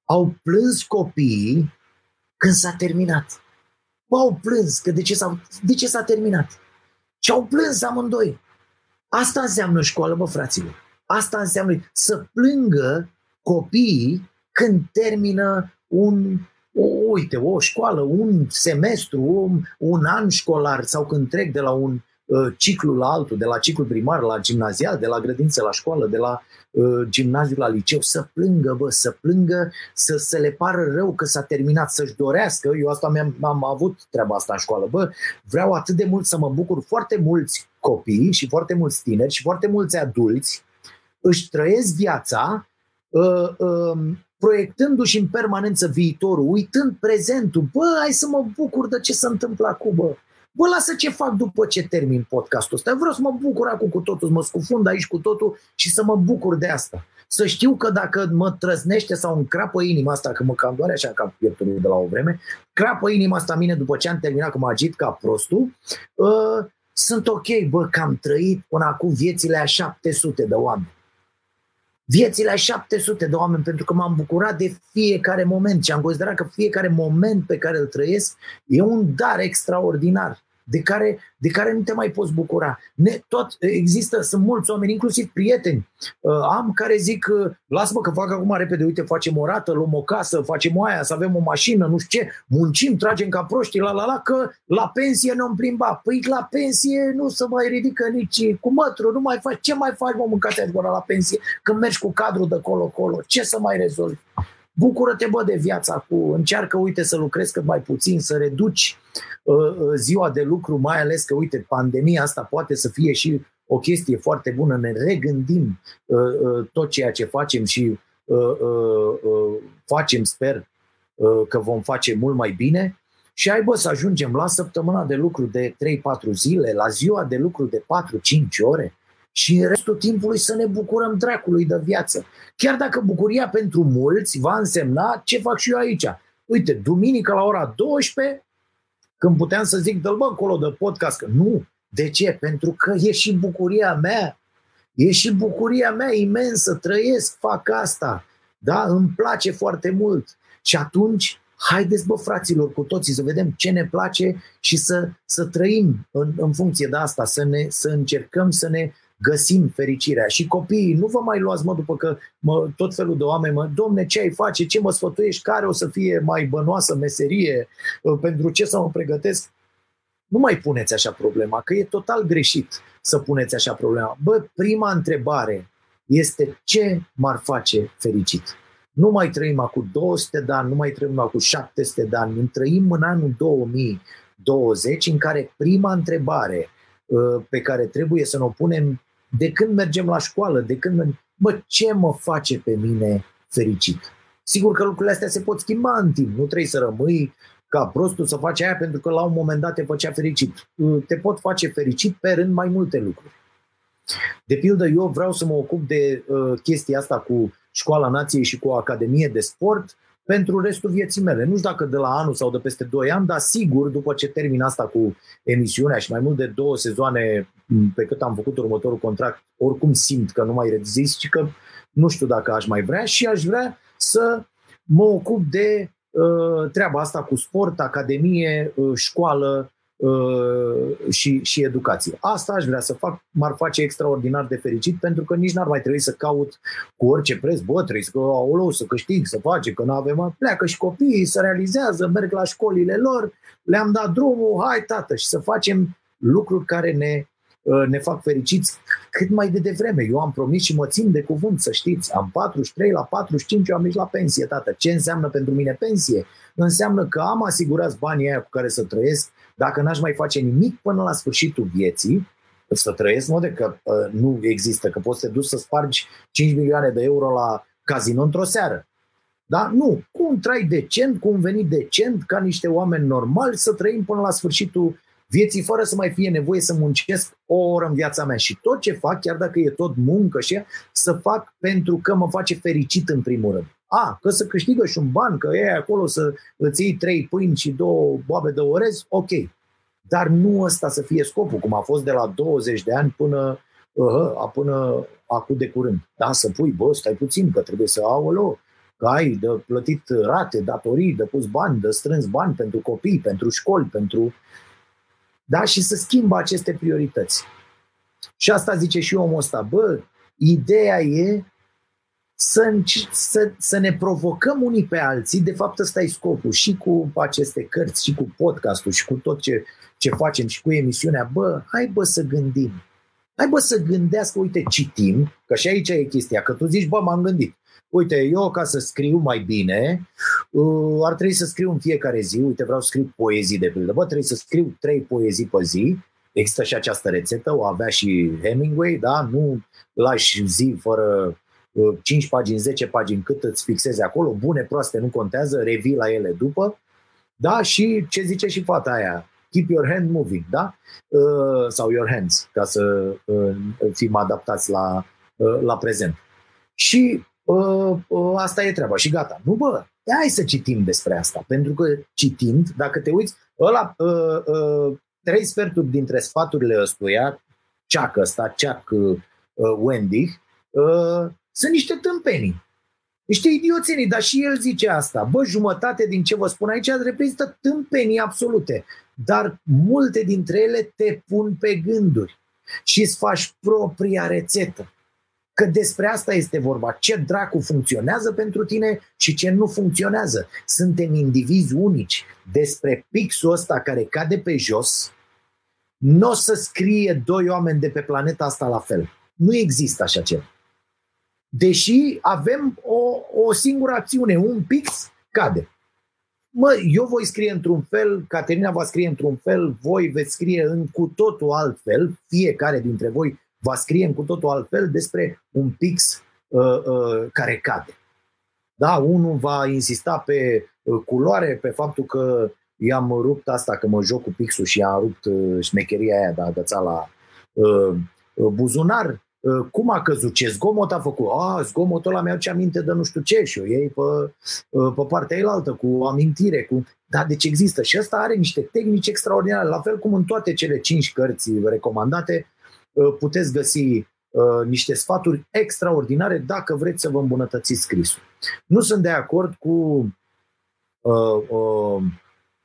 Au plâns copiii când s-a terminat. Au plâns că de ce s-a, de ce s-a terminat. Și au plâns amândoi. Asta înseamnă școală, bă, fraților. Asta înseamnă să plângă copiii când termină un, o, uite, o școală, un semestru, un, un an școlar sau când trec de la un uh, ciclu la altul, de la ciclu primar la gimnazial, de la grădință la școală, de la uh, gimnaziu la liceu, să plângă, bă, să plângă, să, să le pară rău că s-a terminat, să-și dorească. Eu asta mi-am am avut treaba asta în școală. Bă, vreau atât de mult să mă bucur foarte mulți copii și foarte mulți tineri și foarte mulți adulți își trăiesc viața uh, uh, proiectându-și în permanență viitorul, uitând prezentul. Bă, hai să mă bucur de ce se întâmplă acum, bă. Bă, lasă ce fac după ce termin podcastul ăsta. Eu vreau să mă bucur acum cu totul, să mă scufund aici cu totul și să mă bucur de asta. Să știu că dacă mă trăznește sau încrapă inima asta, că mă cam doare așa ca pieptul de la o vreme, crapă inima asta mine după ce am terminat, că mă agit ca prostul, uh, sunt ok, bă, că am trăit până acum viețile a 700 de oameni viețile a 700 de oameni pentru că m-am bucurat de fiecare moment și am considerat că fiecare moment pe care îl trăiesc e un dar extraordinar de care, de care nu te mai poți bucura. Ne, tot există, sunt mulți oameni, inclusiv prieteni, uh, am care zic, uh, lasă-mă că fac acum repede, uite, facem o rată, luăm o casă, facem aia, să avem o mașină, nu știu ce, muncim, tragem ca proștii, la la la, că la pensie ne-am plimbat. Păi la pensie nu se mai ridică nici cu mătru, nu mai faci, ce mai faci, mă, mâncați la pensie, când mergi cu cadrul de colo-colo, ce să mai rezolvi? Bucură-te, bă, de viața cu, încearcă, uite, să lucrezi cât mai puțin, să reduci uh, uh, ziua de lucru, mai ales că, uite, pandemia asta poate să fie și o chestie foarte bună, ne regândim uh, uh, tot ceea ce facem și uh, uh, uh, facem, sper, uh, că vom face mult mai bine. Și ai, bă, să ajungem la săptămâna de lucru de 3-4 zile, la ziua de lucru de 4-5 ore, și în restul timpului să ne bucurăm dracului de viață. Chiar dacă bucuria pentru mulți va însemna ce fac și eu aici. Uite, duminică la ora 12, când puteam să zic, dă-l bă acolo de podcast, că nu. De ce? Pentru că e și bucuria mea. E și bucuria mea imensă, trăiesc, fac asta. Da? Îmi place foarte mult. Și atunci, haideți, bă, fraților, cu toții să vedem ce ne place și să, să trăim în, în funcție de asta, să, ne, să încercăm să ne găsim fericirea. Și copiii, nu vă mai luați, mă, după că mă, tot felul de oameni, mă, domne, ce ai face, ce mă sfătuiești, care o să fie mai bănoasă meserie, uh, pentru ce să mă pregătesc. Nu mai puneți așa problema, că e total greșit să puneți așa problema. Bă, prima întrebare este ce m-ar face fericit? Nu mai trăim acum 200 de ani, nu mai trăim acum 700 de ani, trăim în anul 2020 în care prima întrebare uh, pe care trebuie să ne o punem de când mergem la școală, de când... Bă, ce mă face pe mine fericit? Sigur că lucrurile astea se pot schimba în timp. Nu trebuie să rămâi ca prostul să faci aia pentru că la un moment dat te făcea fericit. Te pot face fericit pe rând mai multe lucruri. De pildă, eu vreau să mă ocup de uh, chestia asta cu Școala Nației și cu o Academie de Sport pentru restul vieții mele. Nu știu dacă de la anul sau de peste 2 ani, dar sigur, după ce termin asta cu emisiunea și mai mult de două sezoane pe cât am făcut următorul contract, oricum simt că nu mai rezist și că nu știu dacă aș mai vrea și aș vrea să mă ocup de uh, treaba asta cu sport, academie, uh, școală, Uh, și, și educație. Asta aș vrea să fac, m-ar face extraordinar de fericit pentru că nici n-ar mai trebui să caut cu orice preț, bă, trebuie să, aolo, să câștig, să face, că nu avem, pleacă și copiii, să realizează, merg la școlile lor, le-am dat drumul, hai tată, și să facem lucruri care ne, uh, ne fac fericiți cât mai de devreme. Eu am promis și mă țin de cuvânt, să știți, am 43, la 45 eu am ieșit la pensie, tată. Ce înseamnă pentru mine pensie? Înseamnă că am asigurați banii aia cu care să trăiesc, dacă n-aș mai face nimic până la sfârșitul vieții, să trăiesc mode că uh, nu există, că poți să te duci să spargi 5 milioane de euro la casino într-o seară. Da? Nu. Cu un trai decent, cu un venit decent, ca niște oameni normali, să trăim până la sfârșitul vieții, fără să mai fie nevoie să muncesc o oră în viața mea. Și tot ce fac, chiar dacă e tot muncă și să fac pentru că mă face fericit în primul rând. A, că să câștigă și un ban, că e acolo să îți iei trei pâini și două boabe de orez, ok. Dar nu ăsta să fie scopul, cum a fost de la 20 de ani până, uh, până acum de curând. Da, să pui, bă, stai puțin, că trebuie să, aolo, că ai de plătit rate, datorii, de pus bani, de strâns bani pentru copii, pentru școli, pentru... Da, și să schimbă aceste priorități. Și asta zice și omul ăsta, bă, ideea e să, să, să ne provocăm unii pe alții, de fapt ăsta e scopul și cu aceste cărți, și cu podcastul, și cu tot ce, ce facem, și cu emisiunea, bă, hai bă să gândim. Hai bă să gândească, uite, citim, că și aici e chestia, că tu zici, bă, m-am gândit. Uite, eu ca să scriu mai bine, uh, ar trebui să scriu în fiecare zi, uite, vreau să scriu poezii de pildă, bă, trebuie să scriu trei poezii pe zi, Există și această rețetă, o avea și Hemingway, da? Nu lași zi fără 5 pagini, 10 pagini, cât îți fixezi acolo, bune, proaste, nu contează, revii la ele după, da, și ce zice și fata aia, keep your hand moving, da? Uh, sau your hands, ca să uh, fim adaptați la, uh, la prezent. Și uh, uh, asta e treaba și gata. Nu bă, hai să citim despre asta, pentru că citind, dacă te uiți, ăla, uh, uh, trei sferturi dintre sfaturile ăstuia, ceacă ăsta, ceac uh, Wendy, uh, sunt niște tâmpenii. Niște idioțenii, dar și el zice asta. Bă, jumătate din ce vă spun aici reprezintă tâmpenii absolute, dar multe dintre ele te pun pe gânduri și îți faci propria rețetă. Că despre asta este vorba. Ce dracu funcționează pentru tine și ce nu funcționează. Suntem indivizi unici. Despre pixul ăsta care cade pe jos, nu o să scrie doi oameni de pe planeta asta la fel. Nu există așa ceva. Deși avem o, o singură acțiune, un pix cade. Mă, eu voi scrie într-un fel, Caterina va scrie într-un fel, voi veți scrie în cu totul altfel, fiecare dintre voi va scrie în cu totul altfel despre un pix uh, uh, care cade. Da, unul va insista pe uh, culoare, pe faptul că i-am rupt asta, că mă joc cu pixul și i-am rupt uh, șmecheria aia de a agăța la uh, uh buzunar. Uh, cum a căzut, ce zgomot a făcut. A, zgomotul ăla mi-aduce aminte de nu știu ce și o iei pe, uh, pe partea elaltă cu amintire. Cu... Da, deci există și ăsta are niște tehnici extraordinare, la fel cum în toate cele cinci cărți recomandate uh, puteți găsi niște sfaturi extraordinare dacă vreți să vă îmbunătățiți scrisul. Nu sunt de acord cu uh, uh,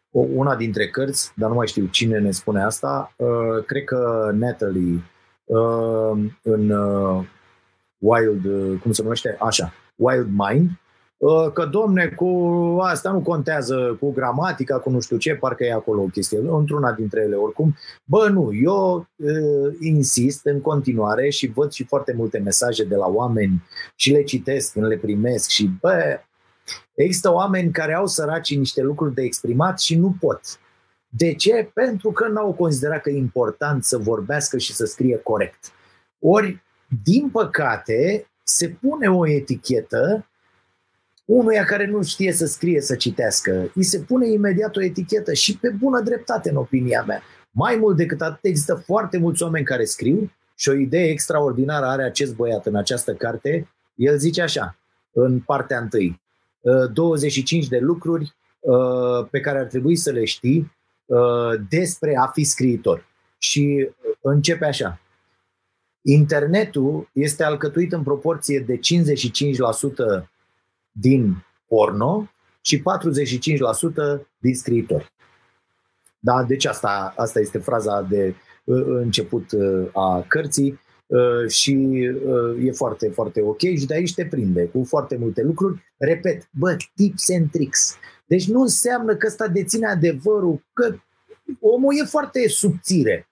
una dintre cărți, dar nu mai știu cine ne spune asta, uh, cred că Natalie uh, în uh, Wild, uh, cum se numește? Așa, Wild Mind, uh, că domne, cu asta nu contează, cu gramatica, cu nu știu ce, parcă e acolo o chestie, într-una dintre ele oricum. Bă, nu, eu uh, insist în continuare și văd și foarte multe mesaje de la oameni și le citesc când le primesc și bă, există oameni care au săraci niște lucruri de exprimat și nu pot. De ce? Pentru că n-au considerat că e important să vorbească și să scrie corect. Ori, din păcate, se pune o etichetă unuia care nu știe să scrie, să citească. Îi se pune imediat o etichetă și pe bună dreptate, în opinia mea. Mai mult decât atât, există foarte mulți oameni care scriu și o idee extraordinară are acest băiat în această carte. El zice așa, în partea întâi, 25 de lucruri uh, pe care ar trebui să le știi Uh, despre a fi scriitor. Și începe așa. Internetul este alcătuit în proporție de 55% din porno și 45% din scriitori. Da, deci asta, asta este fraza de uh, început uh, a cărții și e foarte, foarte ok și de aici te prinde cu foarte multe lucruri. Repet, bă, tips and tricks. Deci nu înseamnă că ăsta deține adevărul, că omul e foarte subțire.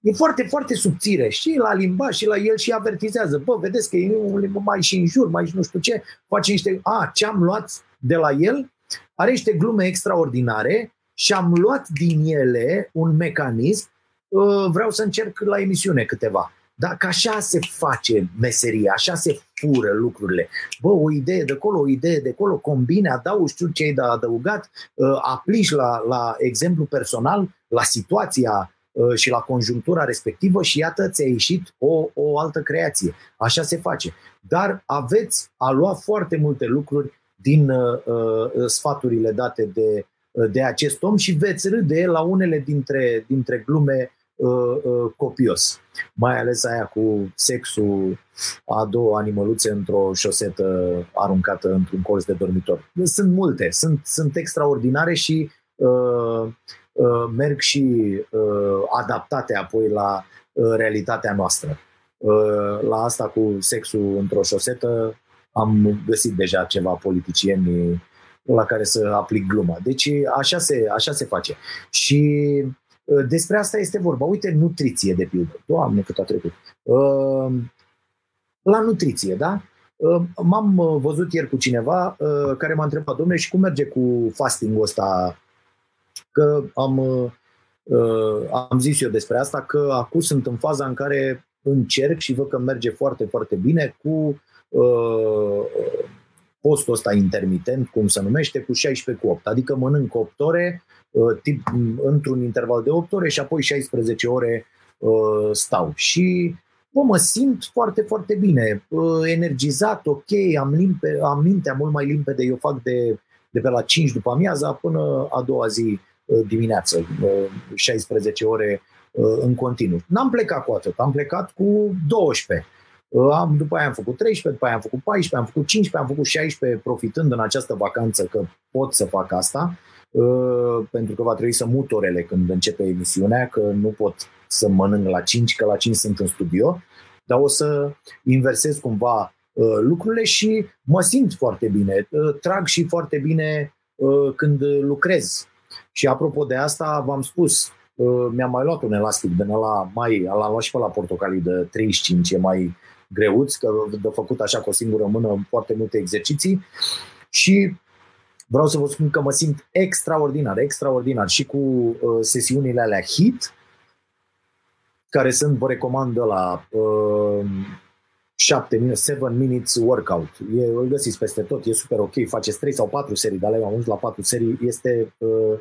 E foarte, foarte subțire și la limba și la el și avertizează. Bă, vedeți că e mai și în jur, mai și nu știu ce, face niște... A, ce am luat de la el? Are niște glume extraordinare și am luat din ele un mecanism. Uh, vreau să încerc la emisiune câteva. Dacă așa se face meseria, așa se fură lucrurile. Bă, o idee de acolo, o idee de acolo, combine, adaugi tu ce ai de adăugat, uh, aplici la, la exemplu personal, la situația uh, și la conjunctura respectivă și iată ți-a ieșit o, o altă creație. Așa se face. Dar aveți a lua foarte multe lucruri din uh, uh, sfaturile date de, de acest om și veți râde la unele dintre, dintre glume uh, uh, copios. Mai ales aia cu sexul a două animăluțe într-o șosetă aruncată într-un colț de dormitor. Sunt multe, sunt, sunt extraordinare și uh, uh, merg și uh, adaptate apoi la uh, realitatea noastră. Uh, la asta cu sexul într-o șosetă am găsit deja ceva politicieni la care să aplic gluma. Deci așa se, așa se face. Și Uh, despre asta este vorba. Uite, nutriție, de pildă. Doamne, cât a trecut. Uh, la nutriție, da? Uh, m-am văzut ieri cu cineva care m-a întrebat, domnule, și cum merge cu fasting-ul ăsta? Că am, am zis eu despre asta, că acum sunt în faza în care încerc și văd că merge foarte, foarte bine cu uh, postul ăsta intermitent, cum se numește, cu 16 cu 8. Adică mănânc 8 ore, uh, tip, într-un interval de 8 ore și apoi 16 ore uh, stau. Și bă, mă simt foarte, foarte bine, uh, energizat, ok, am, limpe, am mintea mult mai limpede, eu fac de, de pe la 5 după amiaza până a doua zi uh, dimineață, 16 uh, ore în continuu. N-am plecat cu atât, am plecat cu 12. Am, după aia am făcut 13, după aia am făcut 14, am făcut 15, am făcut 16, profitând în această vacanță că pot să fac asta, pentru că va trebui să mut orele când începe emisiunea, că nu pot să mănânc la 5, că la 5 sunt în studio, dar o să inversez cumva uh, lucrurile și mă simt foarte bine. Uh, trag și foarte bine uh, când lucrez. Și apropo de asta, v-am spus, mi-am mai luat un elastic de la mai, l-am luat și pe la portocalii de 35, e mai greuț, că de făcut așa cu o singură mână foarte multe exerciții și vreau să vă spun că mă simt extraordinar, extraordinar și cu sesiunile alea HIT, care sunt, vă recomand la uh, 7 minute, 7 minutes workout. E, îl găsiți peste tot, e super ok, faceți 3 sau 4 serii, dar le am ajuns la 4 serii, este uh,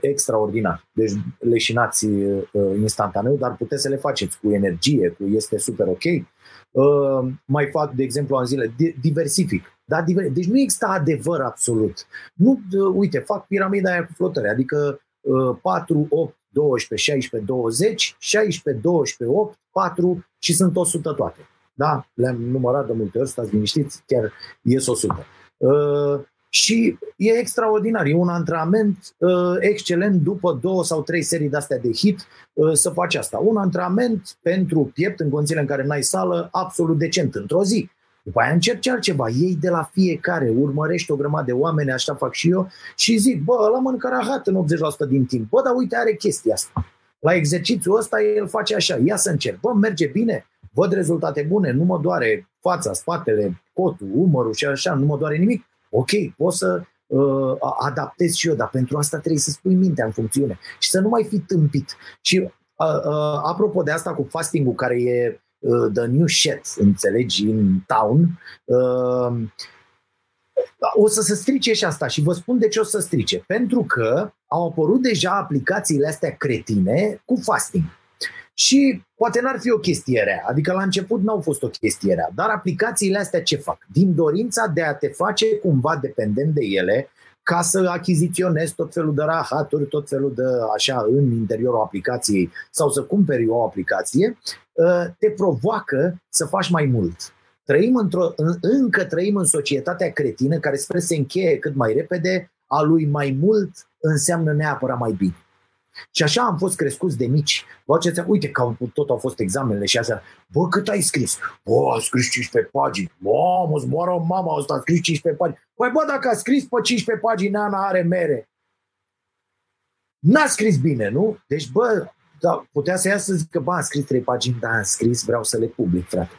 extraordinar. Deci leșinați uh, instantaneu, dar puteți să le faceți cu energie, cu este super ok. Uh, mai fac, de exemplu, în zile, diversific. Da, diver- deci nu există adevăr absolut. Nu, uh, uite, fac piramida aia cu flotări, adică uh, 4, 8, 12, 16, 20, 16, 12, 8, 4 și sunt 100 toate. Da? Le-am numărat de multe ori, stați liniștiți, chiar ies 100. Uh, și e extraordinar, e un antrenament uh, excelent după două sau trei serii de-astea de hit uh, să faci asta. Un antrenament pentru piept în condițiile în care n-ai sală absolut decent într-o zi. După aia încerci altceva, iei de la fiecare, urmărești o grămadă de oameni, așa fac și eu, și zic, bă, ăla mănâncă rahat în 80% din timp. Bă, dar uite, are chestia asta. La exercițiul ăsta el face așa, ia să încerc. Bă, merge bine, văd rezultate bune, nu mă doare fața, spatele, cotul, umărul și așa, nu mă doare nimic. Ok, pot să uh, adaptez și eu, dar pentru asta trebuie să spui mintea în funcțiune și să nu mai fi tâmpit. Și uh, uh, apropo de asta cu fasting-ul, care e uh, the new shit, înțelegi, în town, uh, o să se strice și asta și vă spun de ce o să strice. Pentru că au apărut deja aplicațiile astea cretine cu fasting. Și poate n-ar fi o chestie rea, adică la început n-au fost o chestie rea, dar aplicațiile astea ce fac? Din dorința de a te face cumva dependent de ele, ca să achiziționezi tot felul de rahaturi, tot felul de așa în interiorul aplicației sau să cumperi o aplicație, ă, te provoacă să faci mai mult. Trăim într-o, încă trăim în societatea cretină care spre să încheie cât mai repede, a lui mai mult înseamnă neapărat mai bine. Și așa am fost crescuți de mici. Bă, ce uite că tot au fost examenele și astea. Bă, cât ai scris? Bă, a scris 15 pagini. Mamă, zboară mama asta, a scris 15 pagini. Păi bă, dacă a scris pe 15 pagini, Ana are mere. N-a scris bine, nu? Deci, bă, da, putea să iasă să zică, bă, am scris 3 pagini, dar am scris, vreau să le public, frate.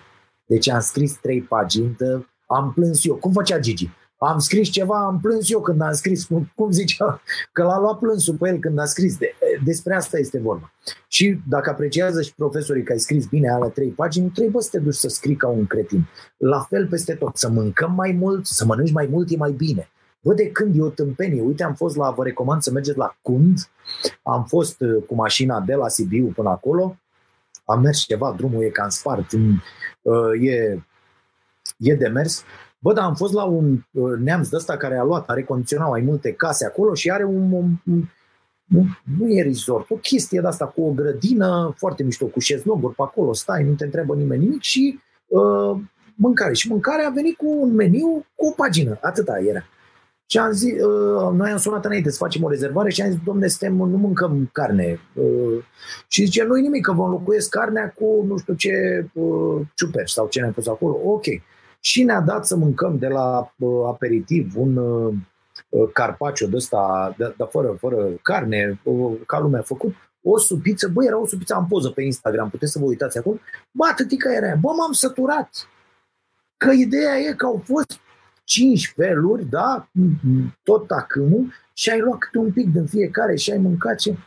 Deci am scris 3 pagini, de, am plâns eu. Cum făcea Gigi? Am scris ceva, am plâns eu când am scris, cum, cum zicea, că l-a luat plânsul pe el când a scris. De, despre asta este vorba. Și dacă apreciază și profesorii că ai scris bine alea trei pagini, trebuie să te duci să scrii ca un cretin. La fel peste tot, să mâncăm mai mult, să mănânci mai mult e mai bine. Văd de când e o tâmpenie. Uite, am fost la, vă recomand să mergeți la Cund, am fost uh, cu mașina de la Sibiu până acolo, am mers ceva, drumul e cam spart, uh, e, e de mers Bă, dar am fost la un uh, neamț de ăsta care a luat, are condiționat mai multe case acolo și are un, un, un nu, nu e resort, o chestie de asta cu o grădină foarte mișto, cu șezlonguri pe acolo, stai, nu te întreabă nimeni nimic și uh, mâncare. Și mâncarea a venit cu un meniu cu o pagină, atâta era. Și am zis, uh, noi am sunat înainte să facem o rezervare și am zis, domne, suntem, nu mâncăm carne. Uh, și zice, nu nimic, că vom locuiesc carnea cu nu știu ce uh, ciuperci sau ce ne-am pus acolo. Ok și ne-a dat să mâncăm de la uh, aperitiv un uh, carpaccio de ăsta, de, de fără, fără carne, uh, ca lumea a făcut, o supiță, băi, era o supiță, am poză pe Instagram, puteți să vă uitați acolo, bă, atâtica era, bă, m-am săturat. Că ideea e că au fost cinci feluri, da, tot acâmul, și ai luat câte un pic din fiecare și ai mâncat ce...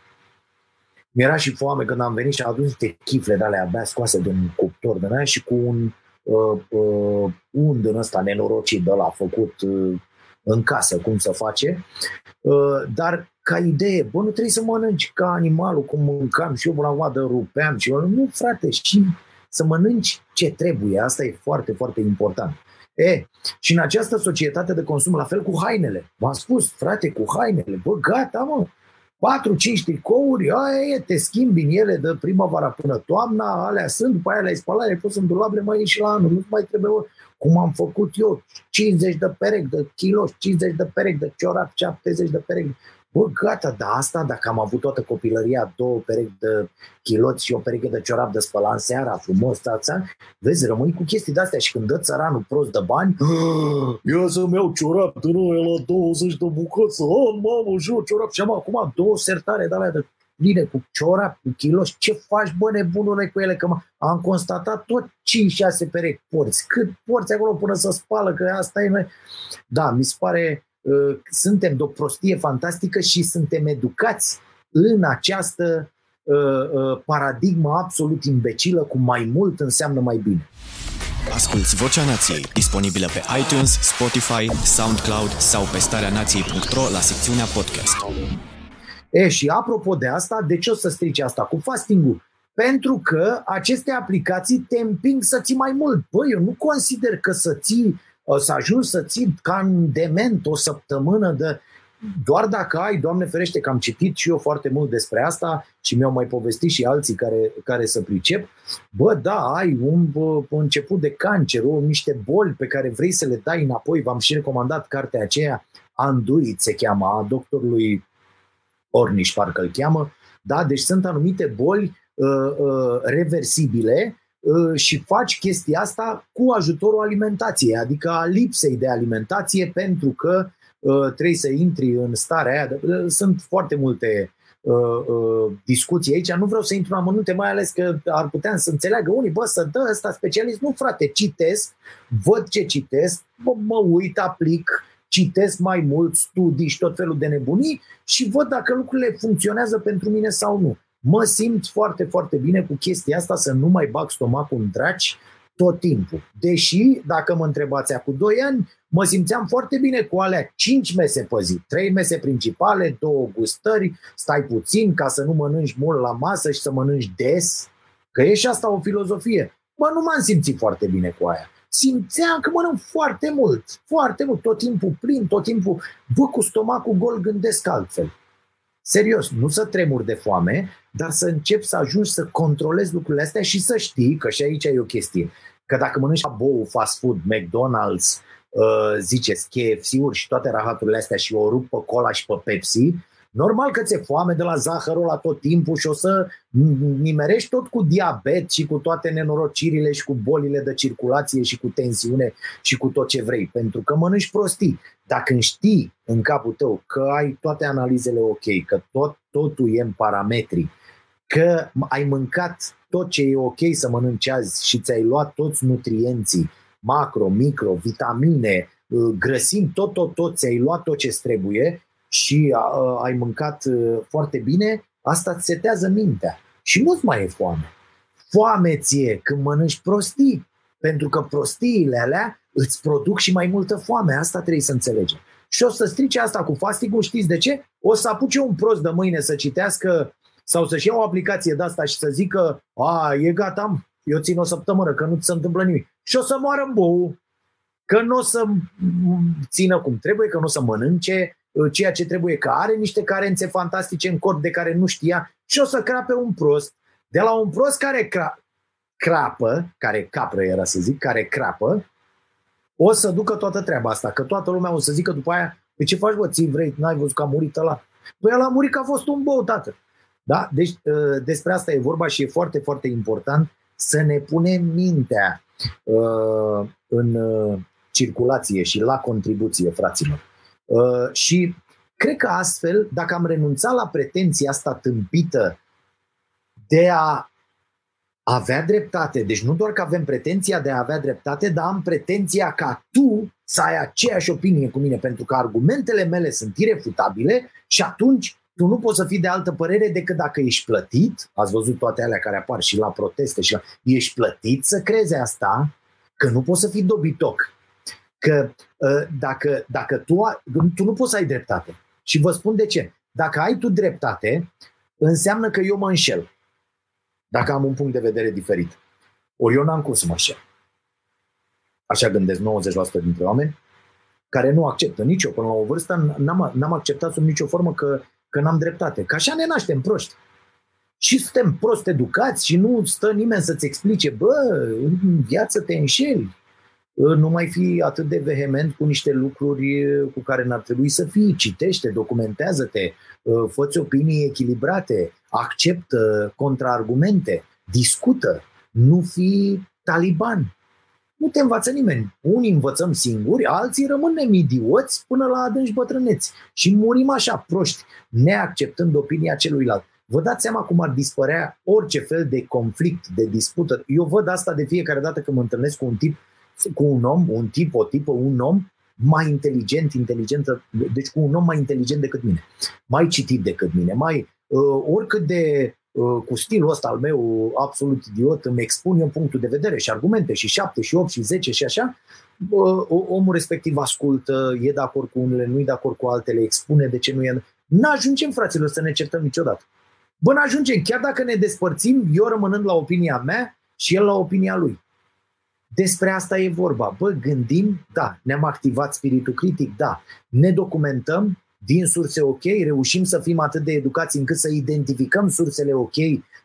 Mi-era și foame când am venit și am adus niște chifle de alea abia scoase din cuptor de aia și cu un uh, uh, und în ăsta nenorocit de la făcut uh, în casă, cum să face. Uh, dar ca idee, bă, nu trebuie să mănânci ca animalul, cum mâncam și eu până acum de rupeam și eu, nu frate, și să mănânci ce trebuie, asta e foarte, foarte important. E, și în această societate de consum, la fel cu hainele. V-am spus, frate, cu hainele, bă, gata, mă, 4-5 tricouri, aia e, te schimbi în ele de primăvara până toamna, alea sunt, după aia le-ai spălat, le pus în dulap, le mai ieși la anul, nu mai trebuie, cum am făcut eu, 50 de perechi de kiloși, 50 de perechi de ciorap, 70 de perechi Bă, gata, da asta, dacă am avut toată copilăria, două perechi de chiloți și o pereche de ciorap de spălat în seara, frumos, tața, vezi, rămâi cu chestii de-astea și când dă țăranul prost de bani, eu să-mi iau ciorap de noi la 20 de bucăți, oh, mamă, jur, ciorap, și am acum două sertare de alea de pline cu ciorap, cu kiloși, ce faci, bă, nebunule cu ele, că am constatat tot 5-6 perechi porți, cât porți acolo până să spală, că asta e... Da, mi se pare Uh, suntem de o prostie fantastică și suntem educați în această uh, uh, paradigmă absolut imbecilă cu mai mult înseamnă mai bine. Asculți Vocea Nației, disponibilă pe iTunes, Spotify, SoundCloud sau pe starea nației.ro la secțiunea podcast. E, și apropo de asta, de ce o să strici asta cu fasting-ul? Pentru că aceste aplicații te împing să ții mai mult. Băi, eu nu consider că să ții o să ajungi să ții ca în dement o săptămână de doar dacă ai, Doamne ferește, că am citit și eu foarte mult despre asta și mi-au mai povestit și alții care, care să pricep, bă, da, ai un, bă, un început de cancer, o, niște boli pe care vrei să le dai înapoi, v-am și recomandat cartea aceea, Anduit se cheamă, a doctorului Orniș, parcă îl cheamă, da, deci sunt anumite boli uh, uh, reversibile. Uh, și faci chestia asta cu ajutorul alimentației, adică a lipsei de alimentație pentru că uh, trebuie să intri în starea aia. Uh, sunt foarte multe discuții aici, nu vreau să intru în amănunte, mai ales că ar putea să înțeleagă unii, bă, să dă ăsta specialist. Nu, frate, citesc, văd ce citesc, bă, mă uit, aplic, citesc mai mult, studii și tot felul de nebunii și văd dacă lucrurile funcționează pentru mine sau nu mă simt foarte, foarte bine cu chestia asta să nu mai bag stomacul în draci tot timpul. Deși, dacă mă întrebați acum 2 ani, mă simțeam foarte bine cu alea 5 mese pe zi, 3 mese principale, două gustări, stai puțin ca să nu mănânci mult la masă și să mănânci des, că e și asta o filozofie. Bă, nu m-am simțit foarte bine cu aia. Simțeam că mănânc foarte mult, foarte mult, tot timpul plin, tot timpul, bă, cu stomacul gol gândesc altfel. Serios, nu să tremur de foame, dar să începi să ajungi să controlezi lucrurile astea și să știi că și aici e o chestie. Că dacă mănânci bou, fast food, McDonald's, uh, ziceți, KFC-uri și toate rahaturile astea și o rup pe cola și pe Pepsi, Normal că ți-e foame de la zahărul la tot timpul și o să nimerești tot cu diabet și cu toate nenorocirile și cu bolile de circulație și cu tensiune și cu tot ce vrei, pentru că mănânci prostii. Dacă știi în capul tău că ai toate analizele ok, că tot, totul e în parametri, că ai mâncat tot ce e ok să mănânci azi și ți-ai luat toți nutrienții, macro, micro, vitamine, uh, grăsimi, tot, tot, tot, ți-ai luat tot ce trebuie și uh, ai mâncat uh, foarte bine, asta îți setează mintea. Și nu-ți mai e foame. Foame ție când mănânci prostii, pentru că prostiile alea îți produc și mai multă foame. Asta trebuie să înțelegem. Și o să strice asta cu fastigul, știți de ce? O să apuce un prost de mâine să citească sau să-și ia o aplicație de asta și să zică a, e gata, eu țin o săptămână, că nu ți se întâmplă nimic. Și o să moară în bou, că nu o să țină cum trebuie, că nu o să mănânce uh, ceea ce trebuie, că are niște carențe fantastice în corp de care nu știa și o să crape un prost. De la un prost care cra- crapă, care capră era să zic, care crapă, o să ducă toată treaba asta, că toată lumea o să zică după aia, pe ce faci, bă, ții vrei, n-ai văzut că a murit ăla? Păi el a murit că a fost un bou, tată. Da? Deci ă, despre asta e vorba și e foarte, foarte important să ne punem mintea uh, în uh, circulație și la contribuție, fraților. Uh, și cred că astfel, dacă am renunțat la pretenția asta tâmpită de a avea dreptate. Deci nu doar că avem pretenția de a avea dreptate, dar am pretenția ca tu să ai aceeași opinie cu mine, pentru că argumentele mele sunt irefutabile și atunci tu nu poți să fii de altă părere decât dacă ești plătit, ați văzut toate alea care apar și la proteste și la... Ești plătit să crezi asta, că nu poți să fii dobitoc. Că uh, dacă, dacă tu, tu nu poți să ai dreptate. Și vă spun de ce. Dacă ai tu dreptate, înseamnă că eu mă înșel. Dacă am un punct de vedere diferit. Ori eu n-am cum să mă înșel. Așa gândesc 90% dintre oameni care nu acceptă nici eu. Până la o vârstă n-am, n-am acceptat sub nicio formă că, că n-am dreptate. Că așa ne naștem proști. Și suntem prost educați și nu stă nimeni să-ți explice, bă, în viață te înșeli. Nu mai fi atât de vehement cu niște lucruri cu care n-ar trebui să fii. Citește, documentează-te, fă opinii echilibrate, acceptă contraargumente, discută, nu fi taliban. Nu te învață nimeni. Unii învățăm singuri, alții rămânem idioți până la adânci bătrâneți. Și murim așa, proști, neacceptând opinia celuilalt. Vă dați seama cum ar dispărea orice fel de conflict, de dispută. Eu văd asta de fiecare dată când mă întâlnesc cu un tip, cu un om, un tip, o tipă, un om mai inteligent, inteligentă, deci cu un om mai inteligent decât mine, mai citit decât mine, mai uh, oricât de Uh, cu stilul ăsta al meu absolut idiot, îmi expun eu punctul de vedere și argumente și 7 și 8 și 10 și așa, omul respectiv ascultă, e de acord cu unele, nu e de acord cu altele, expune de ce nu e. N-ajungem, fraților, să ne certăm niciodată. Bă, n-ajungem. Chiar dacă ne despărțim, eu rămânând la opinia mea și el la opinia lui. Despre asta e vorba. Bă, gândim, da, ne-am activat spiritul critic, da, ne documentăm, din surse ok, reușim să fim atât de educați încât să identificăm sursele ok,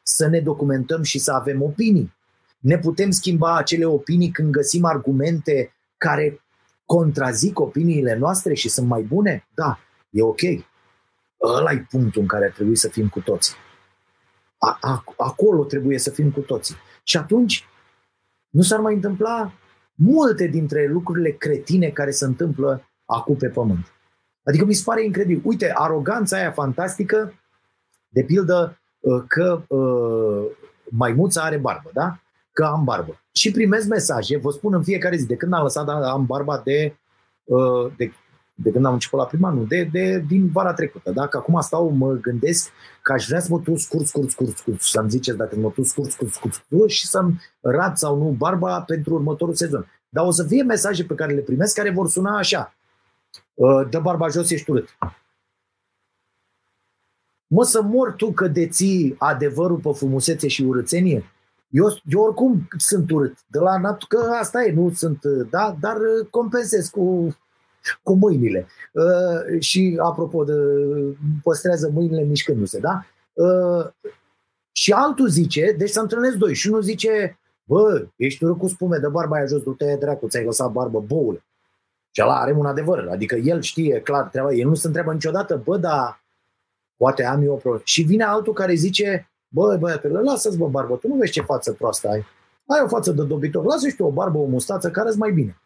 să ne documentăm și să avem opinii. Ne putem schimba acele opinii când găsim argumente care contrazic opiniile noastre și sunt mai bune? Da, e ok. Ăla e punctul în care ar trebui să fim cu toții. A, a, acolo trebuie să fim cu toții. Și atunci nu s-ar mai întâmpla multe dintre lucrurile cretine care se întâmplă acum pe pământ. Adică mi se pare incredibil. Uite, aroganța aia fantastică, de pildă uh, că uh, maimuța are barbă, da? Că am barbă. Și primez mesaje, vă spun în fiecare zi, de când am lăsat, am barba de, uh, de, de când am început la prima, nu, de, de, din vara trecută, da? Că acum stau, mă gândesc că aș vrea să mă tu scurt, scurt, scurt, scurt, să-mi ziceți dacă mă tu scurt, scurt, scurt, scurt și să-mi rad sau nu barba pentru următorul sezon. Dar o să fie mesaje pe care le primesc care vor suna așa. Uh, dă barba jos, ești urât. Mă să mor tu că deții adevărul pe frumusețe și urățenie? Eu, eu oricum sunt urât, de la nat- că asta e, nu sunt, uh, da, dar uh, compensez cu, cu mâinile. Uh, și apropo de păstrează mâinile mișcându-se, da? Uh, și altul zice, deci să întâlnesc doi și unul zice, bă, ești urât cu spume de barba aia jos, du-te dracu, ți-ai lăsat barbă, boule. Și ăla are un adevăr, adică el știe clar treaba, el nu se întreabă niciodată, bă, dar poate am eu o problemă. Și vine altul care zice, bă, băiatule, lasă-ți bă barbă, tu nu vezi ce față proastă ai. Ai o față de dobitor, lasă-și tu o barbă, o mustață, care mai bine.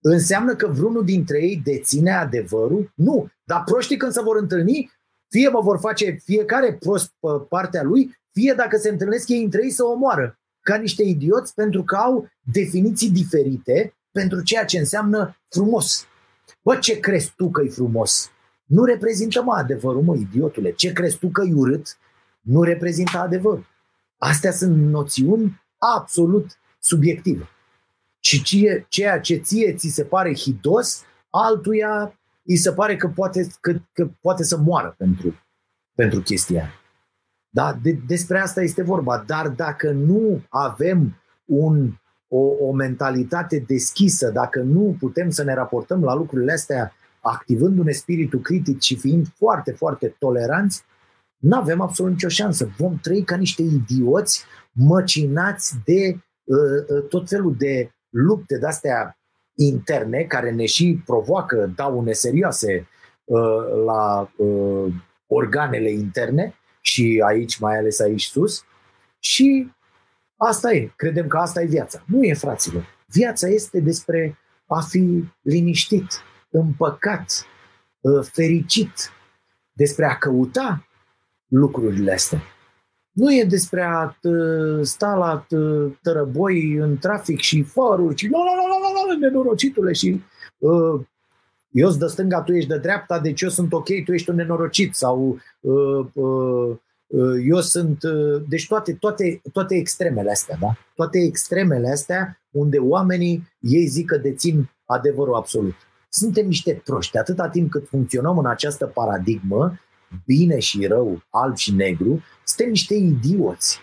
Înseamnă că vreunul dintre ei deține adevărul? Nu. Dar proștii când se vor întâlni, fie mă vor face fiecare prost pe partea lui, fie dacă se întâlnesc ei între ei să o omoară. Ca niște idioți pentru că au definiții diferite pentru ceea ce înseamnă frumos. Bă, ce crezi tu că e frumos? Nu reprezintă, mă, adevărul, mă, idiotule. Ce crezi tu că e urât? Nu reprezintă adevărul. Astea sunt noțiuni absolut subiective. Și ceea ce ție ți se pare hidos, altuia îi se pare că poate, că, că poate să moară pentru, pentru chestia Da? De, despre asta este vorba. Dar dacă nu avem un o, o mentalitate deschisă, dacă nu putem să ne raportăm la lucrurile astea activându-ne spiritul critic și fiind foarte, foarte toleranți, nu avem absolut nicio șansă. Vom trăi ca niște idioți măcinați de uh, uh, tot felul de lupte de-astea interne care ne și provoacă daune serioase uh, la uh, organele interne și aici, mai ales aici sus, și Asta e. Credem că asta e viața. Nu e, fraților. Viața este despre a fi liniștit, împăcat, ă, fericit, despre a căuta lucrurile astea. Nu e despre a sta la tărăboi în trafic și faruri și la la la la la nenorocitule și uh, eu sunt de stânga, tu ești de dreapta, deci eu sunt ok, tu ești un nenorocit sau uh, uh, uh, eu sunt... Uh, deci toate, toate, toate extremele astea, da? Toate extremele astea unde oamenii ei zic că dețin adevărul absolut. Suntem niște proști. Atâta timp cât funcționăm în această paradigmă, bine și rău, alb și negru, suntem niște idioți.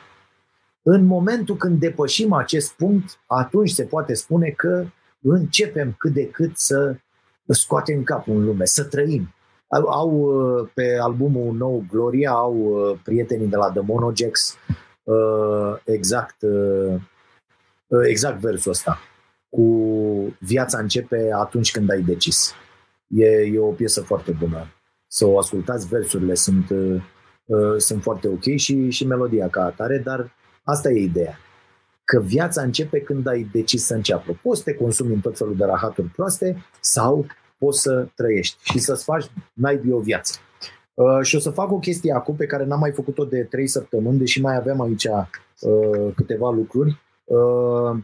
În momentul când depășim acest punct, atunci se poate spune că începem cât de cât să scoatem capul în lume, să trăim. Au, au uh, pe albumul nou Gloria, au uh, prietenii de la The Monogex uh, exact, exact versul ăsta. Cu viața începe atunci când ai decis. E, e o piesă foarte bună. Să o ascultați, versurile sunt, sunt foarte ok și, și melodia ca atare, dar asta e ideea că viața începe când ai decis să înceapă. Poți să te consumi în tot felul de rahaturi proaste sau poți să trăiești și să-ți faci naibii o viață. Uh, și o să fac o chestie acum pe care n-am mai făcut-o de 3 săptămâni, deși mai aveam aici uh, câteva lucruri. Uh,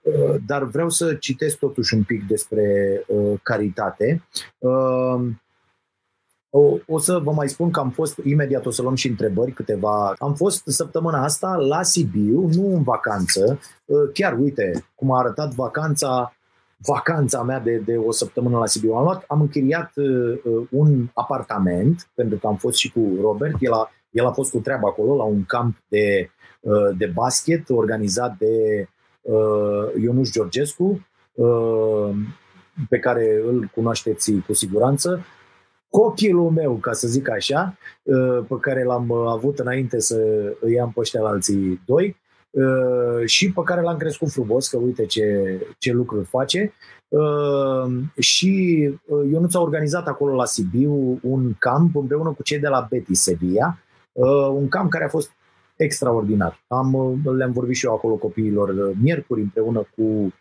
uh, dar vreau să citesc totuși un pic despre uh, caritate. Uh, o, o să vă mai spun că am fost, imediat o să luăm și întrebări câteva. Am fost săptămâna asta la Sibiu, nu în vacanță. Uh, chiar, uite, cum a arătat vacanța, vacanța mea de, de o săptămână la Sibiu. Am, luat, am închiriat uh, uh, un apartament, pentru că am fost și cu Robert. El a, el a fost cu treaba acolo, la un camp de, uh, de basket organizat de uh, Ionuș Georgescu, uh, pe care îl cunoașteți cu siguranță copilul meu, ca să zic așa, uh, pe care l-am uh, avut înainte să îi am pe ăștia la alții doi uh, și pe care l-am crescut frumos, că uite ce, ce lucruri face. Și eu nu ți-a organizat acolo la Sibiu un camp împreună cu cei de la Betis Sevilla, un camp care a fost extraordinar. Am, le-am vorbit și eu acolo copiilor miercuri împreună cu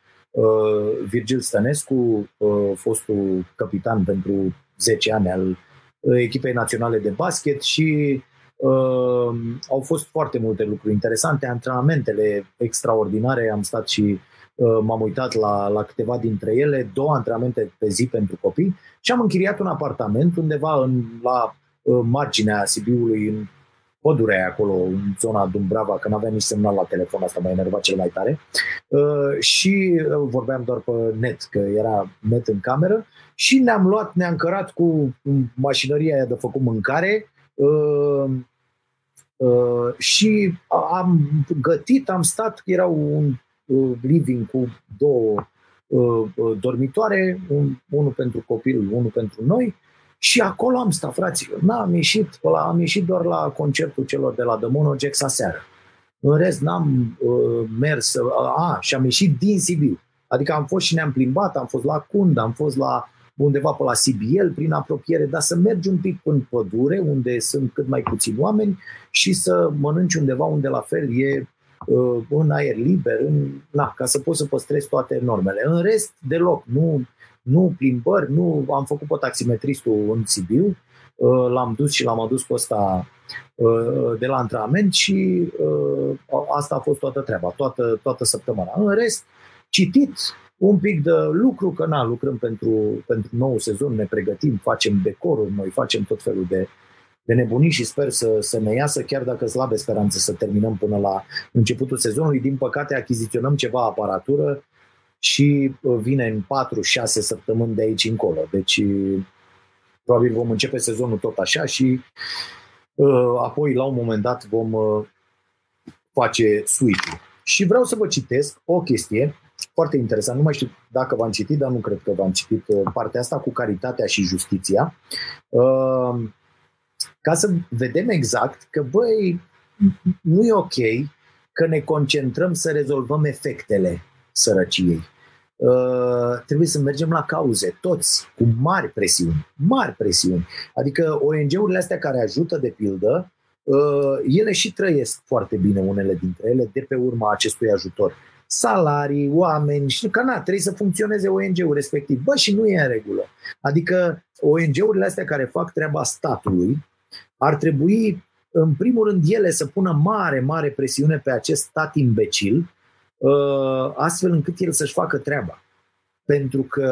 Virgil Stănescu, fostul capitan pentru 10 ani al uh, echipei naționale de basket și uh, au fost foarte multe lucruri interesante, antrenamentele extraordinare, am stat și uh, m-am uitat la, la câteva dintre ele, două antrenamente pe zi pentru copii și am închiriat un apartament undeva în, la uh, marginea Sibiului, în pădurea acolo, în zona Dumbrava, că n-aveam nici semnal la telefon, asta m-a enervat cel mai tare. Uh, și uh, vorbeam doar pe net, că era net în cameră și ne-am luat, ne-am cărat cu mașinăria aia de făcut mâncare uh, uh, și am gătit, am stat, era un uh, living cu două uh, uh, dormitoare, un, unul pentru copil, unul pentru noi și acolo am stat, fraților. N-am ieșit, ăla, am ieșit doar la concertul celor de la The Monogex aseară. În rest n-am uh, mers, uh, a, și am ieșit din Sibiu. Adică am fost și ne-am plimbat, am fost la Cund, am fost la undeva pe la CBL, prin apropiere, dar să mergi un pic în pădure, unde sunt cât mai puțini oameni și să mănânci undeva unde la fel e uh, în aer liber, în, na, ca să poți să păstrezi toate normele. În rest, deloc, nu, nu plimbări, nu am făcut pe taximetristul în Sibiu, uh, l-am dus și l-am adus pe ăsta uh, de la antrenament și uh, asta a fost toată treaba, toată, toată săptămâna. În rest, citit, un pic de lucru, că na, lucrăm pentru, pentru nou sezon, ne pregătim, facem decoruri, noi facem tot felul de, de nebunii și sper să, să ne iasă, chiar dacă slabe speranțe să terminăm până la începutul sezonului. Din păcate, achiziționăm ceva aparatură și uh, vine în 4-6 săptămâni de aici încolo. Deci, probabil vom începe sezonul tot așa și uh, apoi, la un moment dat, vom uh, face switch Și vreau să vă citesc o chestie foarte interesant. Nu mai știu dacă v-am citit, dar nu cred că v-am citit uh, partea asta cu caritatea și justiția. Uh, ca să vedem exact că, băi, nu e ok că ne concentrăm să rezolvăm efectele sărăciei. Uh, trebuie să mergem la cauze, toți, cu mari presiuni, mari presiuni. Adică ONG-urile astea care ajută, de pildă, uh, ele și trăiesc foarte bine unele dintre ele de pe urma acestui ajutor salarii, oameni și că na, trebuie să funcționeze ONG-ul respectiv. Bă, și nu e în regulă. Adică ONG-urile astea care fac treaba statului ar trebui, în primul rând, ele să pună mare, mare presiune pe acest stat imbecil, uh, astfel încât el să-și facă treaba. Pentru că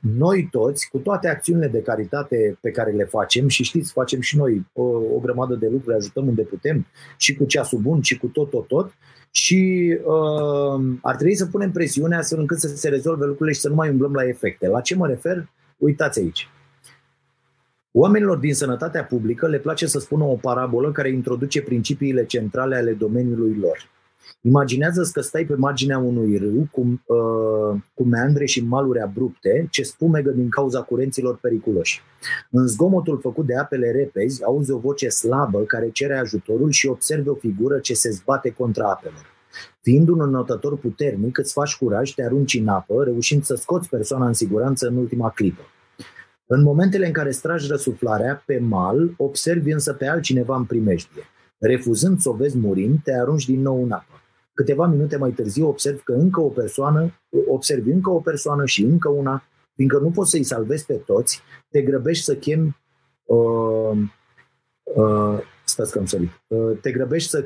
noi toți, cu toate acțiunile de caritate pe care le facem, și știți, facem și noi o, o grămadă de lucruri, ajutăm unde putem, și cu ceasul bun, și cu tot, tot, tot, și uh, ar trebui să punem presiune astfel încât să se rezolve lucrurile și să nu mai umblăm la efecte. La ce mă refer? Uitați aici. Oamenilor din sănătatea publică le place să spună o parabolă care introduce principiile centrale ale domeniului lor. Imaginează că stai pe marginea unui râu cu, uh, cu meandre și maluri abrupte ce spumegă din cauza curenților periculoși. În zgomotul făcut de apele repezi, auzi o voce slabă care cere ajutorul și observi o figură ce se zbate contra apelor. Fiind un înotător puternic, îți faci curaj, te arunci în apă, reușind să scoți persoana în siguranță în ultima clipă. În momentele în care stragi răsuflarea, pe mal, observi însă pe altcineva în primejdie. Refuzând să o vezi murind, te arunci din nou în apă. Câteva minute mai târziu observ că încă o persoană, observi încă o persoană și încă una, fiindcă nu poți să-i salvezi pe toți, te grăbești să chem uh, uh, stați că am uh, te grăbești să,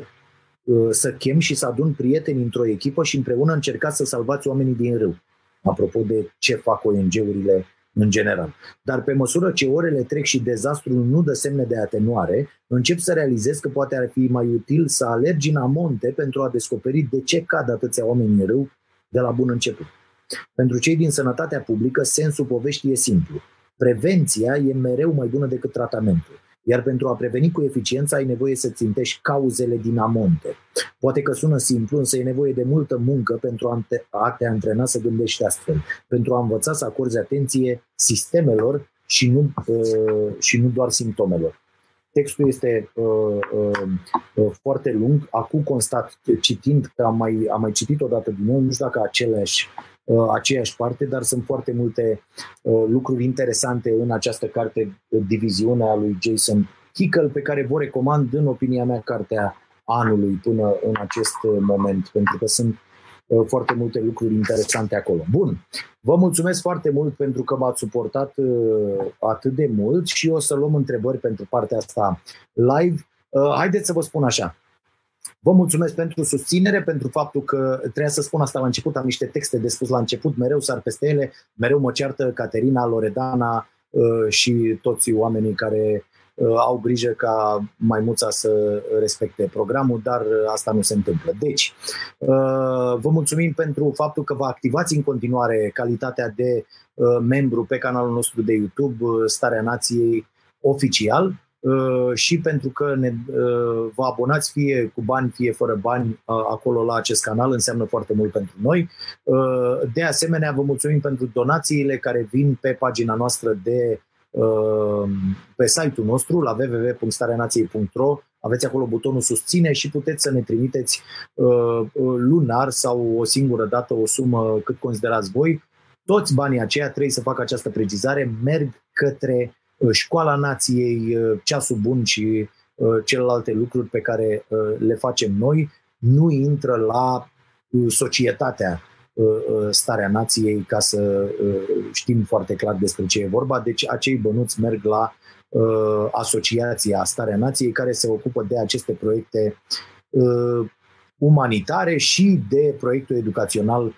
uh, să chem și să adun prieteni într-o echipă și împreună încercați să salvați oamenii din râu. Apropo de ce fac ONG-urile în general. Dar pe măsură ce orele trec și dezastrul nu dă semne de atenuare, încep să realizez că poate ar fi mai util să alergi în amonte pentru a descoperi de ce cad atâția oameni în râu de la bun început. Pentru cei din sănătatea publică, sensul poveștii e simplu. Prevenția e mereu mai bună decât tratamentul. Iar pentru a preveni cu eficiență ai nevoie să țintești cauzele din amonte. Poate că sună simplu, însă e nevoie de multă muncă pentru a te, a te antrena să gândești astfel, pentru a învăța să acorzi atenție sistemelor și nu, uh, și nu doar simptomelor. Textul este uh, uh, uh, foarte lung. Acum constat, citind, că am mai, am mai citit odată din nou, nu știu dacă aceleași Uh, aceeași parte, dar sunt foarte multe uh, lucruri interesante în această carte, uh, diviziunea lui Jason Kickel, pe care vă recomand, în opinia mea, cartea anului până în acest moment, pentru că sunt foarte multe lucruri interesante acolo. Bun, vă mulțumesc foarte mult pentru că m-ați suportat atât de mult și o să luăm întrebări pentru partea asta live. Haideți să vă spun așa, Vă mulțumesc pentru susținere, pentru faptul că trebuia să spun asta la început, am niște texte de spus la început, mereu sar peste ele, mereu mă ceartă Caterina, Loredana uh, și toți oamenii care uh, au grijă ca maimuța să respecte programul, dar uh, asta nu se întâmplă. Deci, vă mulțumim pentru faptul că vă activați în continuare calitatea de membru pe canalul nostru de YouTube, Starea Nației Oficial Uh, și pentru că ne, uh, vă abonați fie cu bani, fie fără bani uh, acolo la acest canal, înseamnă foarte mult pentru noi. De asemenea, vă mulțumim pentru donațiile care vin pe pagina noastră de pe site-ul nostru la www.stareanației.ro aveți acolo butonul susține și puteți să ne trimiteți lunar sau o singură dată o sumă cât considerați voi. Toți banii aceia, trebuie să fac această precizare, merg către Uh, școala nației, uh, ceasul bun și uh, celelalte lucruri pe care le facem noi, nu intră la societatea starea nației ca să știm foarte clar despre ce e vorba. Deci acei bănuți merg la asociația Starea Nației care se ocupă de aceste proiecte umanitare și de proiectul educațional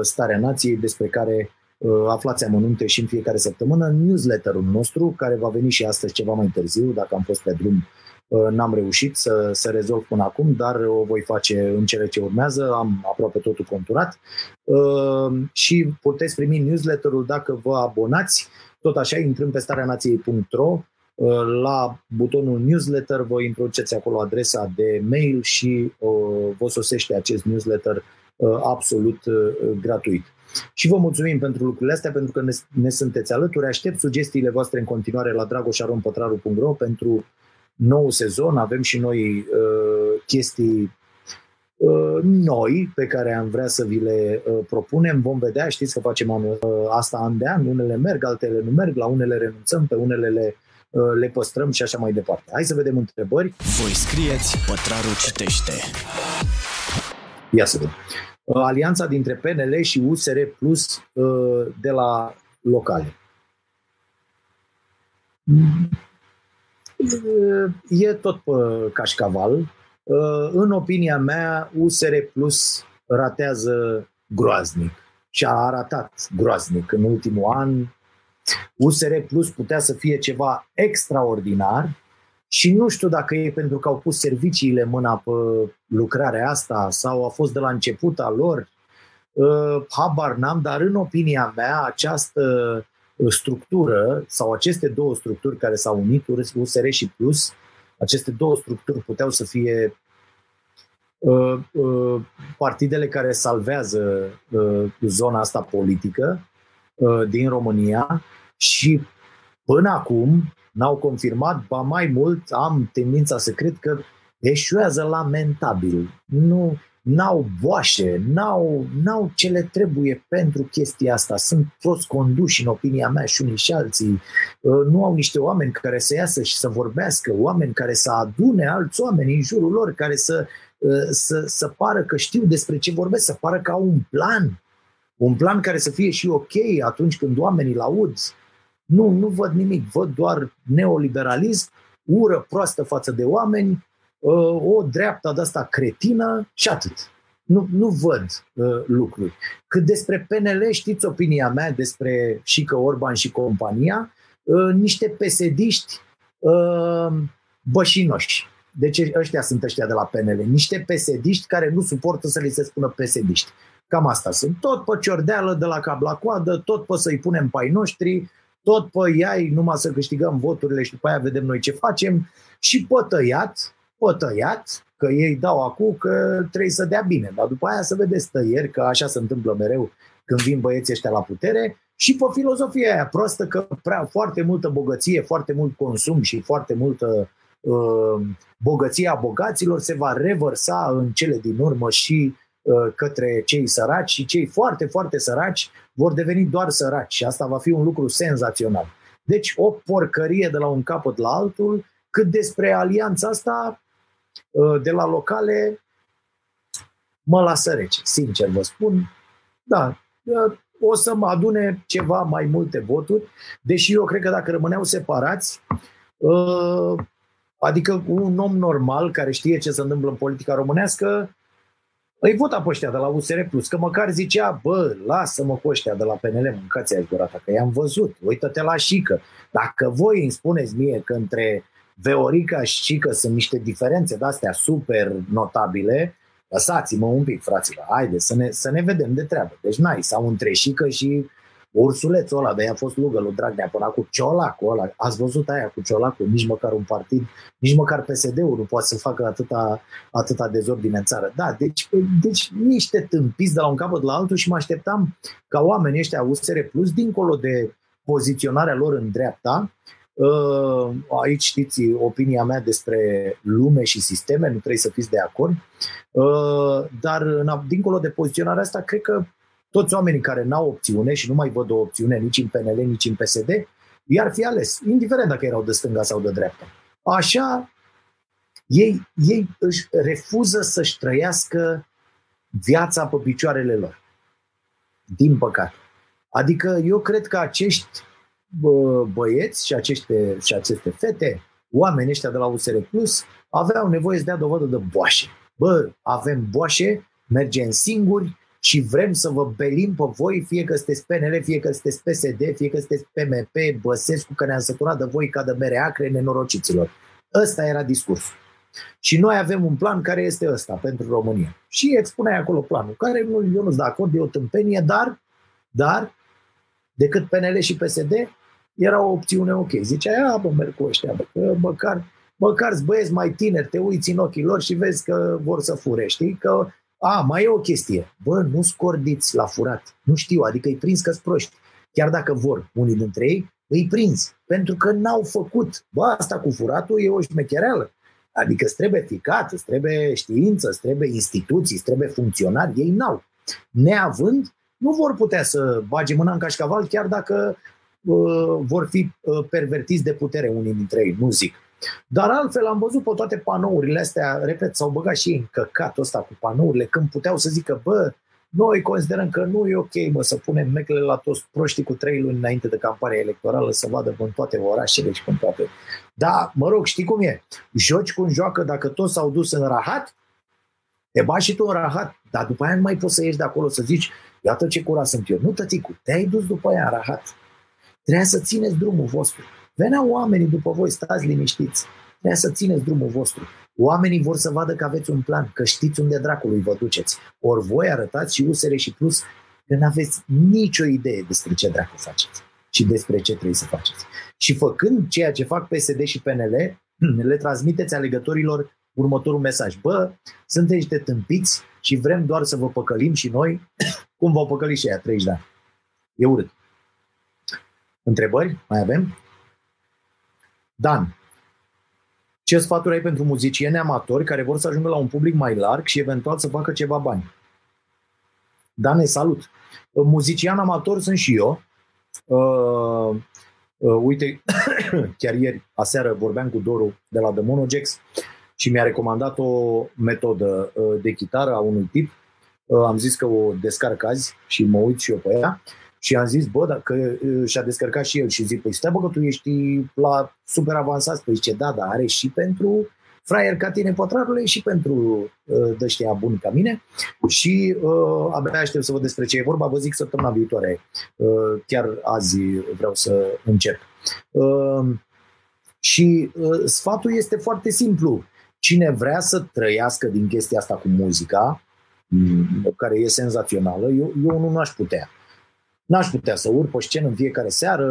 Starea Nației despre care Uh, aflați amănunte și în fiecare săptămână newsletterul nostru, care va veni și astăzi ceva mai târziu, dacă am fost pe drum uh, n-am reușit să, să rezolv până acum, dar o voi face în cele ce urmează, am aproape totul conturat uh, și puteți primi newsletterul dacă vă abonați, tot așa intrând pe stareanației.ro la butonul newsletter vă introduceți acolo adresa de mail și vă sosește acest newsletter absolut gratuit. Și vă mulțumim pentru lucrurile astea, pentru că ne, ne sunteți alături. Aștept sugestiile voastre în continuare la dragoșarompătraru.ro pentru nou sezon. Avem și noi uh, chestii uh, noi pe care am vrea să vi le uh, propunem. Vom vedea, știți că facem anul, uh, asta an de an, unele merg, altele nu merg, la unele renunțăm, pe unele le, uh, le păstrăm și așa mai departe. Hai să vedem întrebări. Voi scrieți, Pătraru citește. Ia să vedem. Uh, alianța dintre PNL și USR Plus uh, de la locale. Uh, e tot pe cașcaval. În opinia mea, USR Plus ratează groaznic și a arătat groaznic în ultimul an. USR Plus putea să fie ceva extraordinar și nu știu dacă e pentru că au pus serviciile mâna pe lucrarea asta sau a fost de la început a lor. Uh, habar n-am, dar în opinia mea această uh, structură sau aceste două structuri care s-au unit, USR și Plus, aceste două structuri puteau să fie Uh, uh, partidele care salvează uh, zona asta politică din România și până acum n-au confirmat, ba mai mult am tendința să cred că eșuează lamentabil. Nu, n-au boașe, n-au, n-au ce le trebuie pentru chestia asta. Sunt prost conduși în opinia mea și unii și alții. Nu au niște oameni care să iasă și să vorbească, oameni care să adune alți oameni în jurul lor, care să Uh, să, să pară că știu despre ce vorbesc, să pară că au un plan. Un plan care să fie și ok atunci când oamenii îl aud. Nu, nu văd nimic, văd doar neoliberalism, ură proastă față de oameni, uh, o dreaptă de asta cretină și atât. Nu, nu văd uh, lucruri. Cât despre PNL, știți opinia mea despre Șică Orban și compania, uh, niște pesediști uh, bășinoși. Deci ăștia sunt ăștia de la PNL, niște pesediști care nu suportă să li se spună pesediști. Cam asta sunt. Tot pe ciordeală de la cap la coadă, tot pe să-i punem pai noștri, tot pe iai numai să câștigăm voturile și după aia vedem noi ce facem. Și pe tăiat, pe tăiat, că ei dau acum că trebuie să dea bine, dar după aia să vedeți tăieri, că așa se întâmplă mereu când vin băieții ăștia la putere. Și pe filozofia aia proastă că prea foarte multă bogăție, foarte mult consum și foarte multă uh, bogăția bogaților se va revărsa în cele din urmă și uh, către cei săraci și cei foarte, foarte săraci vor deveni doar săraci și asta va fi un lucru senzațional. Deci o porcărie de la un capăt la altul, cât despre alianța asta uh, de la locale mă lasă rece, sincer vă spun. Da, uh, o să mă adune ceva mai multe voturi, deși eu cred că dacă rămâneau separați, Adică un om normal care știe ce se întâmplă în politica românească îi vota pe ăștia de la USR Plus, că măcar zicea, bă, lasă-mă pe ăștia de la PNL, mâncați aia gura că i-am văzut, uită-te la Șică. Dacă voi îmi spuneți mie că între Veorica și Șică sunt niște diferențe de-astea super notabile, lăsați-mă un pic, fraților, haide să ne, să ne vedem de treabă. Deci n-ai, sau între Șică și ursulețul ăla, de a fost lugă lui Dragnea până cu Ciolacul ăla. Ați văzut aia cu Ciolacul? Nici măcar un partid, nici măcar PSD-ul nu poate să facă atâta, atâta dezordine în țară. Da, deci, deci niște tâmpiți de la un capăt la altul și mă așteptam ca oamenii ăștia USR Plus, dincolo de poziționarea lor în dreapta, uh, aici știți opinia mea despre lume și sisteme, nu trebuie să fiți de acord, uh, dar dincolo de poziționarea asta, cred că toți oamenii care n-au opțiune și nu mai văd o opțiune nici în PNL, nici în PSD, i-ar fi ales, indiferent dacă erau de stânga sau de dreapta. Așa, ei, ei își refuză să-și trăiască viața pe picioarele lor. Din păcate. Adică eu cred că acești bă, băieți și aceste, și aceste fete, oamenii ăștia de la USR Plus, aveau nevoie să dea dovadă de boașe. Bă, avem boașe, mergem singuri, și vrem să vă belim pe voi, fie că sunteți PNL, fie că sunteți PSD, fie că sunteți PMP, Băsescu, că ne-am săturat de voi ca de mere acre nenorociților. Ăsta era discursul. Și noi avem un plan care este ăsta pentru România. Și expunea acolo planul, care nu, eu nu sunt de acord, e o tâmpenie, dar, dar, decât PNL și PSD, era o opțiune ok. Zicea, a, bă, merg cu ăștia, bă, că măcar, măcar băieți mai tineri, te uiți în ochii lor și vezi că vor să fure, știi? Că a, mai e o chestie. Bă, nu scordiți la furat. Nu știu, adică îi prins că proști. Chiar dacă vor unii dintre ei, îi prins. Pentru că n-au făcut. Bă, asta cu furatul e o șmechereală. Adică îți trebuie ficat, îți trebuie știință, îți trebuie instituții, îți trebuie funcționari. Ei n-au. Neavând, nu vor putea să bage mâna în cașcaval chiar dacă uh, vor fi uh, pervertiți de putere unii dintre ei, nu zic. Dar altfel am văzut pe toate panourile astea, repet, s-au băgat și ei în căcatul ăsta cu panourile, când puteau să zică, bă, noi considerăm că nu e ok, mă, să punem meclele la toți proștii cu trei luni înainte de campania electorală să vadă în toate orașele și în toate. Da, mă rog, știi cum e? Joci cum joacă dacă toți s-au dus în rahat, te bagi și tu în rahat, dar după aia nu mai poți să ieși de acolo să zici, Iată ce cura sunt eu. Nu, tăticu, te-ai dus după ea, rahat. Trebuia să țineți drumul vostru. Veneau oamenii după voi, stați liniștiți. Trebuia să țineți drumul vostru. Oamenii vor să vadă că aveți un plan, că știți unde dracului vă duceți. Ori voi arătați și USR și Plus că nu aveți nicio idee despre ce dracu faceți și despre ce trebuie să faceți. Și făcând ceea ce fac PSD și PNL, le transmiteți alegătorilor următorul mesaj. Bă, sunteți niște tâmpiți și vrem doar să vă păcălim și noi cum vă păcăli și aia 30 de ani. E urât. Întrebări? Mai avem? Dan. Ce sfaturi ai pentru muzicieni amatori care vor să ajungă la un public mai larg și eventual să facă ceva bani? Dane, salut! Muzician amator sunt și eu. Uh, uh, uite, chiar ieri, aseară, vorbeam cu Doru de la The Monogex și mi-a recomandat o metodă uh, de chitară a unui tip. Uh, am zis că o descarc azi și mă uit și eu pe ea. Și am zis, bă, dacă uh, și-a descărcat și el și zic, păi stai bă că tu ești la super avansat. Păi zice, da, dar are și pentru fraier ca tine, pătrarule, și pentru uh, dăștia buni ca mine. Și uh, abia aștept să văd despre ce e vorba, vă zic săptămâna viitoare. Uh, chiar azi vreau să încep. Uh, și uh, sfatul este foarte simplu. Cine vrea să trăiască din chestia asta cu muzica, mm, care e senzațională, eu, eu nu aș putea. N-aș putea să urc pe scenă în fiecare seară,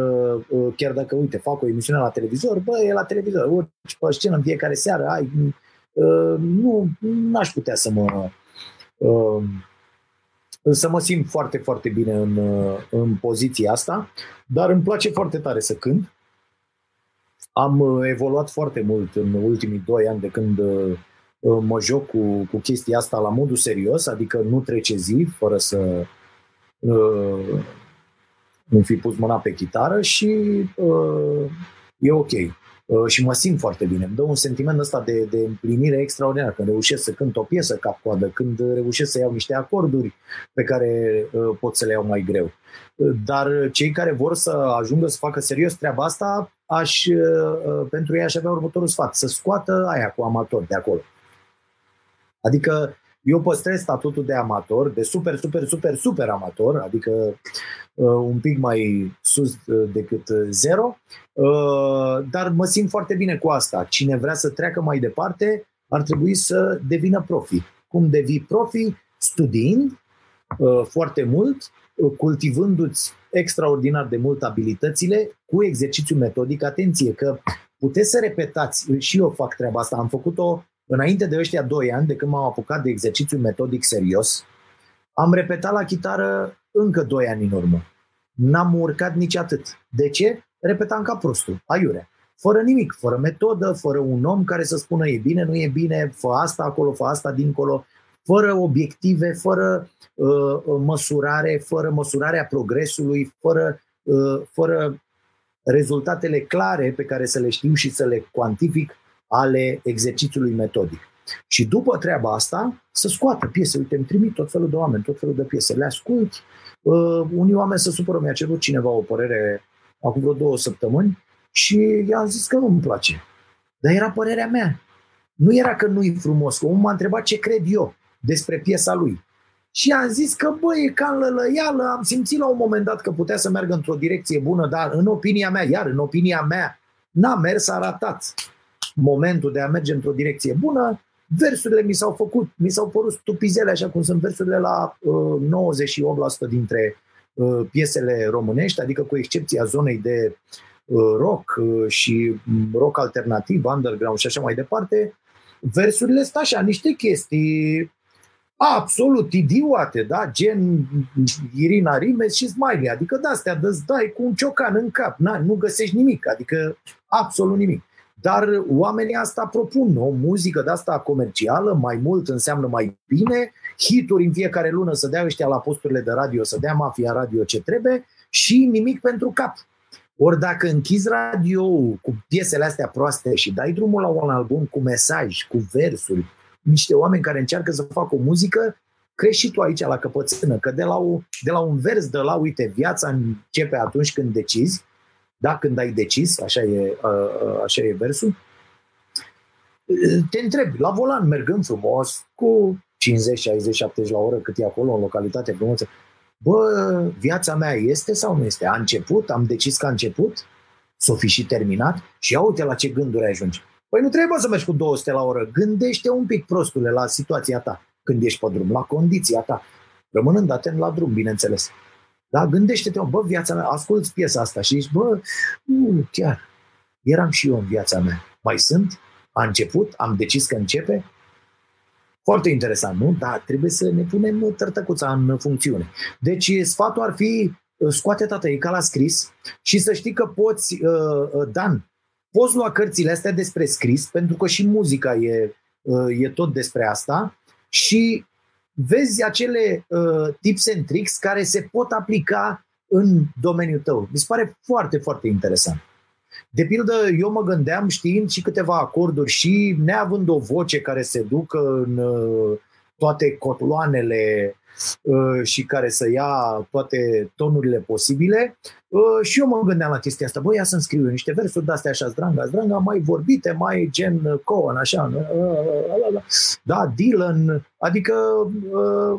uh, chiar dacă, uite, fac o emisiune la televizor, bă, e la televizor, urci pe scenă în fiecare seară, ai, uh, nu, n-aș putea să mă uh, să mă simt foarte, foarte bine în, în poziția asta, dar îmi place foarte tare să cânt. Am evoluat foarte mult în ultimii doi ani de când mă joc cu, cu chestia asta la modul serios, adică nu trece zi fără să îmi fi pus mâna pe chitară și uh, e ok. Uh, și mă simt foarte bine. Îmi dă un sentiment ăsta de, de împlinire extraordinar. Când reușesc să cânt o piesă cap-coadă, când reușesc să iau niște acorduri pe care uh, pot să le iau mai greu. Uh, dar cei care vor să ajungă să facă serios treaba asta, aș, uh, uh pentru ei aș avea următorul sfat. Să scoată aia cu amator de acolo. Adică eu păstrez statutul de amator, de super, super, super, super amator, adică uh, un pic mai sus uh, decât uh, zero, uh, dar mă simt foarte bine cu asta. Cine vrea să treacă mai departe, ar trebui să devină profi. Cum devii profi? Studiind uh, foarte mult, uh, cultivându-ți extraordinar de mult abilitățile cu exercițiu metodic. Atenție că puteți să repetați, și eu fac treaba asta, am făcut-o Înainte de ăștia doi ani, de când m-am apucat de exercițiu metodic serios, am repetat la chitară încă doi ani în urmă. N-am urcat nici atât. De ce? Repetam ca prostul, aiure. Fără nimic, fără metodă, fără un om care să spună e bine, nu e bine, fă asta acolo, fă asta dincolo, fără obiective, fără uh, măsurare, fără măsurarea progresului, fără, uh, fără rezultatele clare pe care să le știu și să le cuantific ale exercițiului metodic. Și după treaba asta, să scoată piese. Uite, îmi trimit tot felul de oameni, tot felul de piese. Le ascult. Uh, unii oameni se supără. Mi-a cerut cineva o părere acum vreo două săptămâni și i-am zis că nu-mi place. Dar era părerea mea. Nu era că nu-i frumos. Omul m-a întrebat ce cred eu despre piesa lui. Și am zis că, băi, e ca în lălăială, am simțit la un moment dat că putea să meargă într-o direcție bună, dar în opinia mea, iar în opinia mea, n-a mers, a ratat momentul de a merge într-o direcție bună, versurile mi s-au făcut, mi s-au părut stupizele, așa cum sunt versurile la uh, 98% dintre uh, piesele românești, adică cu excepția zonei de uh, rock uh, și rock alternativ, underground și așa mai departe, versurile sunt așa, niște chestii absolut idiote, da? Gen Irina Rimes și Smiley, adică de-astea dă dai cu un ciocan în cap, Na, nu găsești nimic, adică absolut nimic. Dar oamenii asta propun o muzică de asta comercială, mai mult înseamnă mai bine, hituri în fiecare lună să dea ăștia la posturile de radio, să dea mafia radio ce trebuie și nimic pentru cap. Ori dacă închizi radio cu piesele astea proaste și dai drumul la un album cu mesaj, cu versuri, niște oameni care încearcă să facă o muzică, crești și tu aici la căpățână, că de la, o, de la un vers de la, uite, viața începe atunci când decizi, da, când ai decis, așa e, așa e versul, te întrebi, la volan, mergând frumos, cu 50, 60, 70 la oră, cât e acolo, în localitate frumoasă, bă, viața mea este sau nu este? A început? Am decis că a început? S-o fi și terminat? Și ia uite la ce gânduri ajungi. Păi nu trebuie să mergi cu 200 la oră. Gândește un pic, prostule, la situația ta când ești pe drum, la condiția ta. Rămânând atent la drum, bineînțeles. Da, gândește-te, bă, viața mea, asculți piesa asta și zici, bă, nu, chiar, eram și eu în viața mea. Mai sunt? A început? Am decis că începe? Foarte interesant, nu? Dar trebuie să ne punem tărtăcuța în funcțiune. Deci sfatul ar fi scoate tata, e ca la scris și să știi că poți, uh, uh, Dan, poți lua cărțile astea despre scris, pentru că și muzica e, uh, e tot despre asta și vezi acele uh, tips and tricks care se pot aplica în domeniul tău. Mi se pare foarte, foarte interesant. De pildă, eu mă gândeam știind și câteva acorduri și neavând o voce care se ducă în uh, toate cotloanele Uh, și care să ia toate tonurile posibile. Uh, și eu mă gândeam la chestia asta, băi, ia să-mi scriu niște versuri de-astea așa zdranga, zdranga, mai vorbite, mai gen Cohen, așa, uh, da, Dylan, adică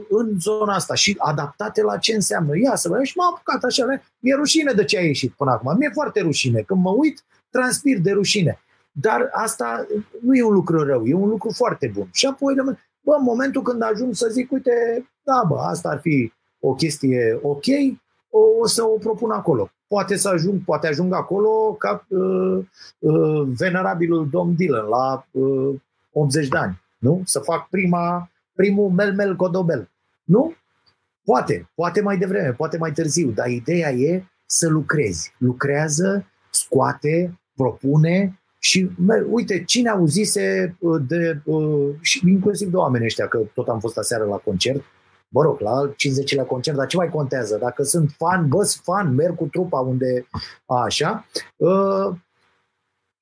în zona asta și adaptate la ce înseamnă. Ia să vă și m-am apucat așa, mi-e rușine de ce a ieșit până acum, mi-e foarte rușine. Când mă uit, transpir de rușine. Dar asta nu e un lucru rău, e un lucru foarte bun. Și apoi rămân, bă, în momentul când ajung să zic, uite, da, bă, asta ar fi o chestie ok, o, o să o propun acolo. Poate să ajung, poate ajung acolo ca uh, uh, venerabilul domn Dylan la uh, 80 de ani, nu? Să fac prima, primul mel-mel codobel. Nu? Poate, poate mai devreme, poate mai târziu, dar ideea e să lucrezi. Lucrează, scoate, propune și uite, cine auzise uh, de, uh, și inclusiv de oameni ăștia, că tot am fost aseară la concert, mă rog, la 50 la concert, dar ce mai contează? Dacă sunt fan, bă, fan, merg cu trupa unde, așa, uh,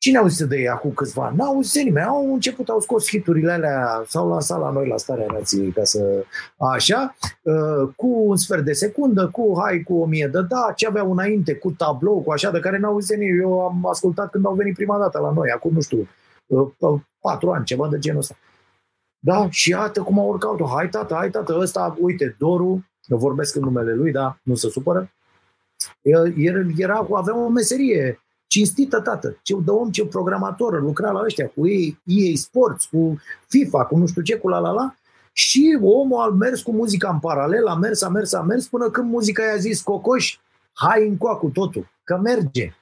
Cine auzi de ei acum câțiva ani? N-au auzit nimeni. Au început, au scos hiturile alea, s-au lansat la noi la starea nației, ca să... Așa, uh, cu un sfert de secundă, cu hai cu o mie de da, ce aveau înainte, cu tablou, cu așa, de care n-au auzit nimeni. Eu am ascultat când au venit prima dată la noi, acum, nu știu, uh, patru ani, ceva de genul ăsta. Da, și iată cum au urcat Hai tată, hai tată, ăsta, uite, Doru, eu vorbesc în numele lui, da, nu se supără. El era, avea o meserie cinstită, tată, ce de om, ce programator, lucra la ăștia cu ei, EA Sports, cu FIFA, cu nu știu ce, cu la la la, și omul a mers cu muzica în paralel, a mers, a mers, a mers, până când muzica i-a zis, Cocoș, hai în cu totul, că merge.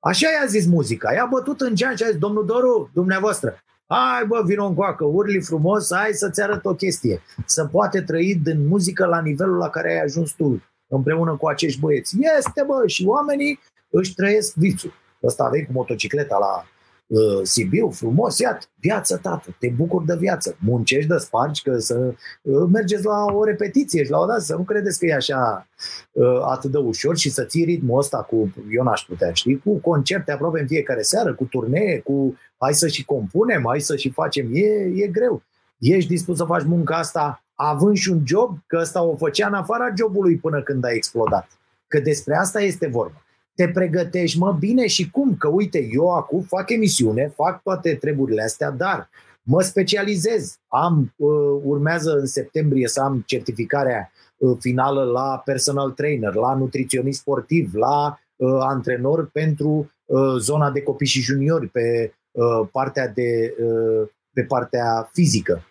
Așa i-a zis muzica, i-a bătut în geam și a zis, domnul Doru, dumneavoastră, hai bă, vino în coacă, urli frumos, hai să-ți arăt o chestie. Să poate trăi din muzică la nivelul la care ai ajuns tu, împreună cu acești băieți. Este, bă, și oamenii își trăiesc vițul. Ăsta vei cu motocicleta la uh, Sibiu, frumos, iată, viață, tată, te bucuri de viață, muncești de spargi, că să uh, mergeți la o repetiție și la o dată, să nu credeți că e așa uh, atât de ușor și să ții ritmul ăsta cu, eu n-aș putea, știi, cu concerte aproape în fiecare seară, cu turnee, cu hai să și compunem, hai să și facem, e, e greu. Ești dispus să faci munca asta având și un job, că ăsta o făcea în afara jobului până când a explodat. Că despre asta este vorba te pregătești, mă, bine și cum? Că uite, eu acum fac emisiune, fac toate treburile astea, dar mă specializez. Am, uh, urmează în septembrie să am certificarea uh, finală la personal trainer, la nutriționist sportiv, la uh, antrenor pentru uh, zona de copii și juniori, pe uh, partea de uh, pe partea fizică.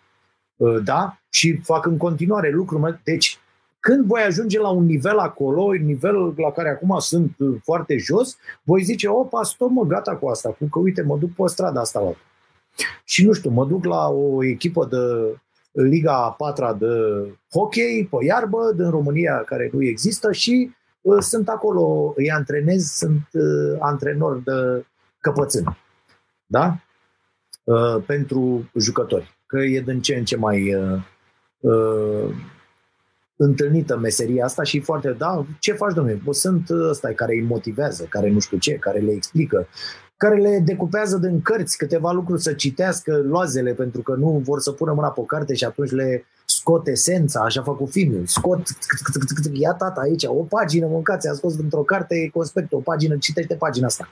Uh, da? Și fac în continuare lucruri. Deci când voi ajunge la un nivel acolo, un nivel la care acum sunt uh, foarte jos, voi zice, opa, stop mă, gata cu asta, cu că uite, mă duc pe strada asta. Mă. Și nu știu, mă duc la o echipă de Liga 4 de hockey pe iarbă din România care nu există și uh, sunt acolo, îi antrenez, sunt uh, antrenor de căpățân. Da? Uh, pentru jucători. Că e din ce în ce mai uh, uh, întâlnită meseria asta și foarte, da, ce faci, domnule? Bă, sunt ăsta care îi motivează, care nu știu ce, care le explică, care le decupează din cărți câteva lucruri să citească loazele pentru că nu vor să pună mâna pe o carte și atunci le scot esența, așa fac cu filmul, scot, ia tata aici, o pagină, mâncați, a scos dintr-o carte conspect, o pagină, citește pagina asta.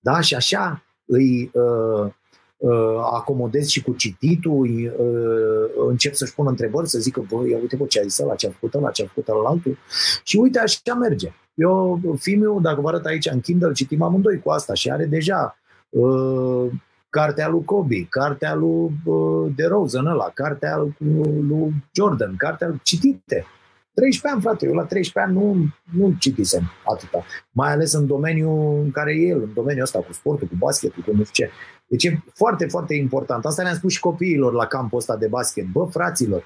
Da? Și așa îi, uh, uh, acomodezi și cu cititul, uh, încep să-și pună întrebări, să zică, bă, ia uite, bă, ce a zis ăla, ce a făcut ăla, ce a făcut ăla altul. Și uite, așa merge. Eu, filmul, dacă vă arăt aici în Kindle, citim amândoi cu asta și are deja uh, cartea lui Kobe, cartea lui uh, de Rosen ăla, cartea lui Jordan, cartea lui citite. 13 ani, frate, eu la 13 ani nu, nu citisem atâta. Mai ales în domeniul în care e el, în domeniul ăsta cu sportul, cu basketul, cu nu știu ce. Deci e foarte, foarte important. Asta ne-am spus și copiilor la campul ăsta de basket. Bă, fraților,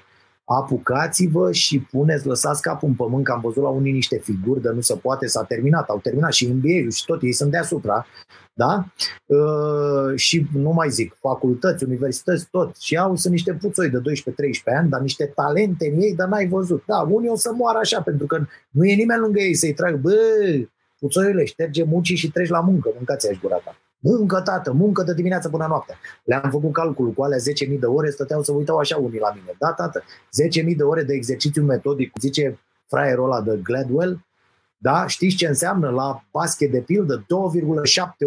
apucați-vă și puneți, lăsați capul în pământ, că am văzut la unii niște figuri de nu se poate, s-a terminat, au terminat și NBA-ul și tot, ei sunt deasupra, da? Uh, și nu mai zic, facultăți, universități, tot. Și au sunt niște puțoi de 12-13 ani, dar niște talente în ei, dar n-ai văzut. Da, unii o să moară așa, pentru că nu e nimeni lângă ei să-i trag, bă, puțoiule, șterge muncii și treci la muncă, mâncați aș gura ta. Muncă, tată, muncă de dimineață până noapte. Le-am făcut calculul cu alea 10.000 de ore, stăteau să uitau așa unii la mine. Da, tată, 10.000 de ore de exercițiu metodic, zice fraierul ăla de Gladwell, da? Știți ce înseamnă la basket de pildă? 2,7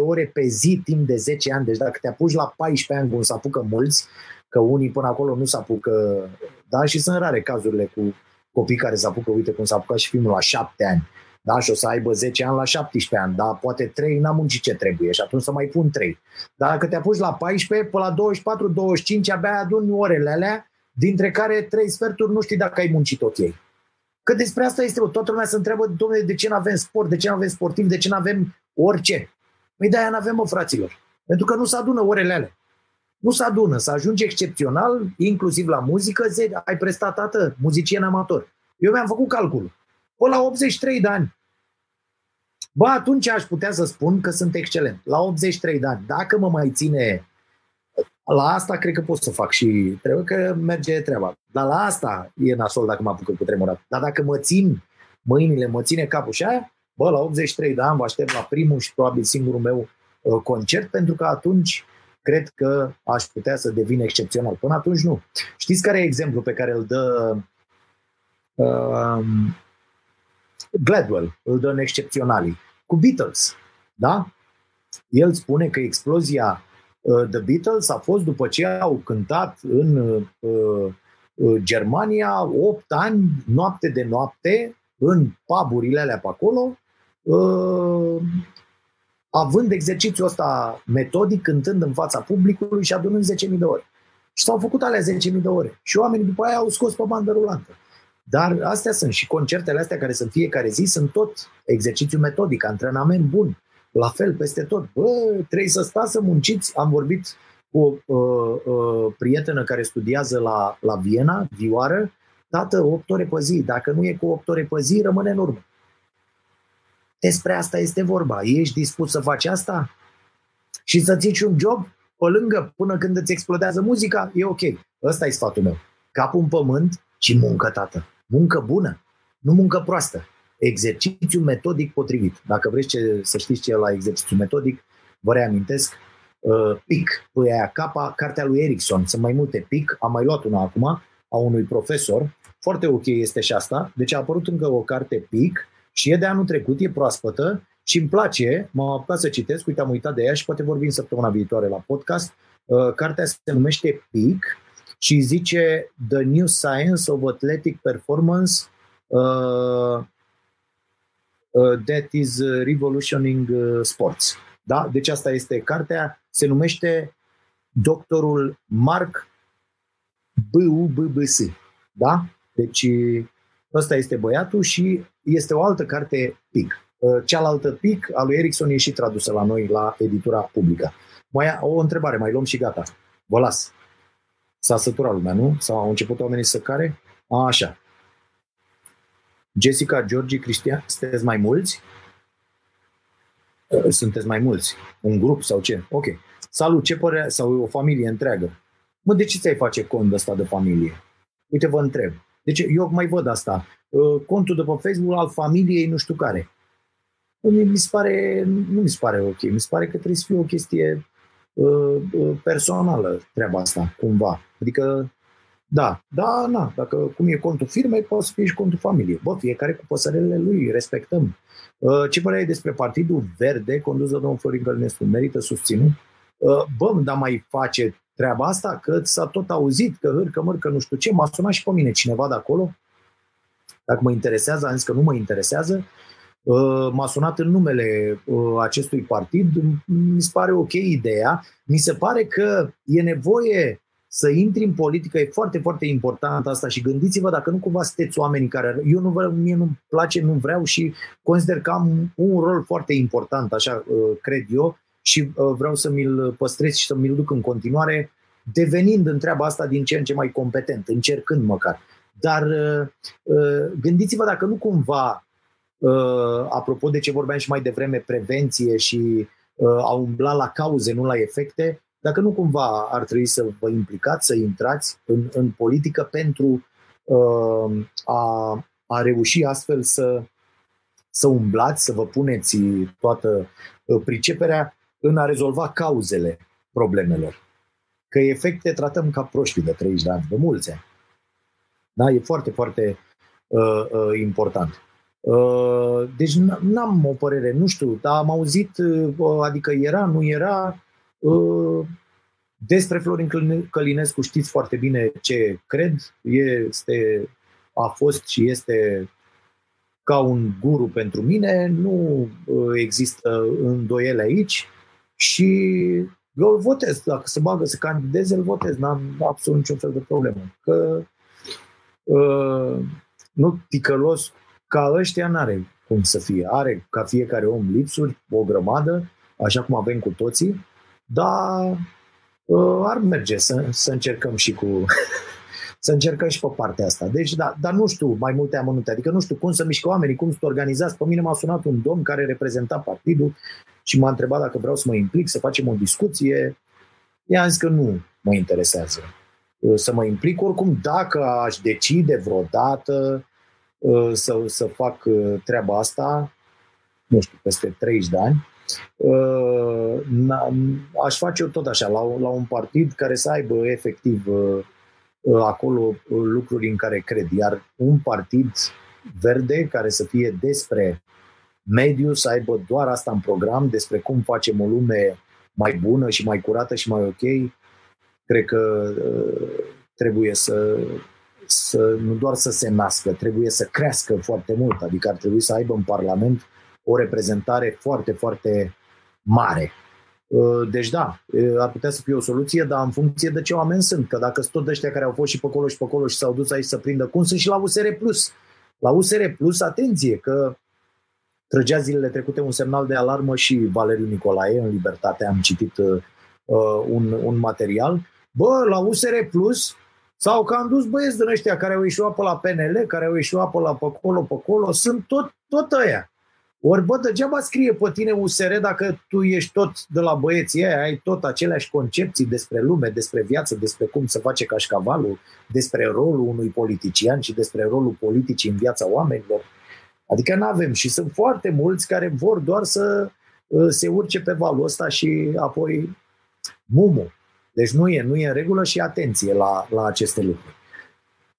ore pe zi timp de 10 ani. Deci dacă te apuci la 14 ani, cum se apucă mulți, că unii până acolo nu se apucă, da? Și sunt rare cazurile cu copii care se apucă, uite cum s-a apucat și filmul la 7 ani da? și o să aibă 10 ani la 17 ani, dar poate 3 n-am muncit ce trebuie și atunci să mai pun 3. Dar dacă te apuci la 14, pe la 24-25 abia aduni orele alea, dintre care 3 sferturi nu știi dacă ai muncit ok. Că despre asta este, toată lumea se întreabă, domnule, de ce nu avem sport, de ce nu avem sportiv, de ce nu avem orice. Păi de-aia nu avem, mă, fraților. Pentru că nu se adună orele alea. Nu se adună, să ajungi excepțional, inclusiv la muzică, zi, ai prestat, tată, muzicien amator. Eu mi-am făcut calculul. Pă la 83 de ani. Bă, atunci aș putea să spun că sunt excelent. La 83 de ani, dacă mă mai ține la asta cred că pot să fac și trebuie că merge treaba. Dar la asta e nasol dacă mă apucă cu tremurat. Dar dacă mă țin mâinile, mă ține capul și aia, bă, la 83 de ani vă aștept la primul și probabil singurul meu uh, concert, pentru că atunci cred că aș putea să devin excepțional. Până atunci nu. Știți care e exemplu pe care îl dă uh, Gladwell îl dă în excepționalii. Cu Beatles, da? El spune că explozia uh, The Beatles a fost după ce au cântat în uh, uh, Germania 8 ani, noapte de noapte, în puburile alea pe acolo, uh, având exercițiul ăsta metodic, cântând în fața publicului și adunând 10.000 de ore. Și s-au făcut alea 10.000 de ore. Și oamenii după aia au scos pe bandă rulantă. Dar astea sunt și concertele astea care sunt fiecare zi, sunt tot exercițiu metodic, antrenament bun. La fel, peste tot. Bă, trebuie să stați să munciți. Am vorbit cu o uh, uh, prietenă care studiază la, la Viena, vioară, tată, 8 ore pe zi. Dacă nu e cu 8 ore pe zi, rămâne în urmă. Despre asta este vorba. Ești dispus să faci asta? Și să-ți iei un job pe lângă până când îți explodează muzica? E ok. Ăsta e sfatul meu. Capul în pământ și muncă, tată. Muncă bună, nu muncă proastă. Exercițiu metodic potrivit. Dacă vreți ce, să știți ce e la exercițiu metodic, vă reamintesc, uh, PIC, aia capa, cartea lui Erickson. Sunt mai multe PIC, am mai luat una acum, a unui profesor. Foarte ok este și asta. Deci a apărut încă o carte PIC și e de anul trecut, e proaspătă și îmi place, m-am apucat să citesc, uite, am uitat de ea și poate vorbim săptămâna viitoare la podcast. Uh, cartea se numește PIC și zice The New Science of Athletic Performance uh, uh, that is revolutioning uh, sports. Da? Deci asta este cartea, se numește doctorul Mark B.U.B.B.S. Da? Deci ăsta este băiatul și este o altă carte PIC. Uh, cealaltă PIC a lui Ericsson e și tradusă la noi la editura publică. Mai o întrebare, mai luăm și gata. Vă las. S-a săturat lumea, nu? Sau au început oamenii să care? A, așa. Jessica, Georgi, Cristian, sunteți mai mulți? Uh, sunteți mai mulți. Un grup sau ce? Ok. Salut, ce părere? Sau o familie întreagă. Mă, de ce ți-ai face cont de asta de familie? Uite, vă întreb. Deci eu mai văd asta. Uh, contul de pe Facebook al familiei nu știu care. Mi se pare, nu mi se pare ok. Mi se pare că trebuie să fie o chestie Uh, uh, personală treaba asta, cumva. Adică, da, da, na, dacă cum e contul firmei, poate să fie și contul familiei. Bă, fiecare cu păsărelele lui, respectăm. Uh, ce părere ai despre Partidul Verde, condus de domnul Florin Călinescu, merită susținut? bă, dar mai face treaba asta, că s-a tot auzit, că hârcă, mărcă, nu știu ce, m-a sunat și pe mine cineva de acolo, dacă mă interesează, am zis că nu mă interesează, m-a sunat în numele acestui partid, mi se pare ok ideea, mi se pare că e nevoie să intri în politică, e foarte, foarte important asta și gândiți-vă dacă nu cumva sunteți oamenii care, eu nu vreau, mie nu-mi place, nu vreau și consider că am un rol foarte important, așa cred eu, și vreau să mi-l păstrez și să mi-l duc în continuare, devenind în treaba asta din ce în ce mai competent, încercând măcar. Dar gândiți-vă dacă nu cumva, apropo de ce vorbeam și mai devreme, prevenție și a umbla la cauze, nu la efecte, dacă nu cumva ar trebui să vă implicați, să intrați în, în politică pentru uh, a, a reuși astfel să, să umblați, să vă puneți toată uh, priceperea în a rezolva cauzele problemelor. Că efecte tratăm ca proștii de 30 de ani, de mulți ani. Da? E foarte, foarte uh, uh, important. Uh, deci n-am o părere, nu știu, dar am auzit, uh, adică era, nu era, Uh, despre Florin Călinescu știți foarte bine ce cred. Este, a fost și este ca un guru pentru mine. Nu uh, există îndoiele aici și eu îl votez. Dacă se bagă să candideze, îl votez. N-am absolut niciun fel de problemă. Că uh, nu ticălos ca ăștia n-are cum să fie. Are ca fiecare om lipsuri, o grămadă, așa cum avem cu toții, dar uh, ar merge să, să încercăm și cu să încercăm și pe partea asta. Deci, da, dar nu știu mai multe amănunte. Adică nu știu cum să mișcă oamenii, cum să organizați. Pe mine m-a sunat un domn care reprezenta partidul și m-a întrebat dacă vreau să mă implic, să facem o discuție. I-am zis că nu mă interesează uh, să mă implic. Oricum, dacă aș decide vreodată uh, să, să fac uh, treaba asta, nu știu, peste 30 de ani, Uh, aș face eu tot așa, la, la un partid care să aibă efectiv uh, uh, acolo lucruri în care cred. Iar un partid verde care să fie despre mediu, să aibă doar asta în program, despre cum facem o lume mai bună și mai curată și mai ok, cred că trebuie să, să nu doar să se nască, trebuie să crească foarte mult. Adică ar trebui să aibă în Parlament o reprezentare foarte, foarte mare. Uh, deci da, uh, ar putea să fie o soluție, dar în funcție de ce oameni sunt. Că dacă sunt tot ăștia care au fost și pe acolo și pe acolo și s-au dus aici să prindă cum sunt și la USR+. La USR Plus, atenție, că trăgea zilele trecute un semnal de alarmă și Valeriu Nicolae în Libertate, am citit uh, uh un, un material. Bă, la USR Plus sau că am dus băieți din ăștia care au ieșit pe la PNL, care au ieșit pe la pe acolo, pe acolo, sunt tot, tot ăia. Ori, bă, degeaba scrie pe tine USR dacă tu ești tot de la băieții aia, ai tot aceleași concepții despre lume, despre viață, despre cum se face cașcavalul, despre rolul unui politician și despre rolul politicii în viața oamenilor. Adică nu avem și sunt foarte mulți care vor doar să uh, se urce pe valul ăsta și apoi mumu. Deci nu e, nu e în regulă și atenție la, la aceste lucruri.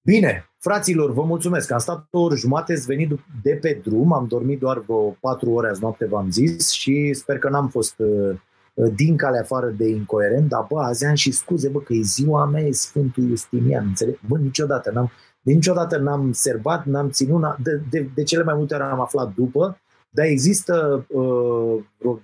Bine, fraților, vă mulțumesc. Am stat o oră jumate, ați venit de pe drum, am dormit doar vreo patru ore azi noapte, v-am zis, și sper că n-am fost uh, uh, din calea afară de incoerent, dar bă, azi am și scuze, bă, că e ziua mea, e Sfântul Justinian, înțeleg? Bă, niciodată n-am, de niciodată n-am serbat, n-am ținut, de, de, de cele mai multe ori am aflat după, dar există uh, vreo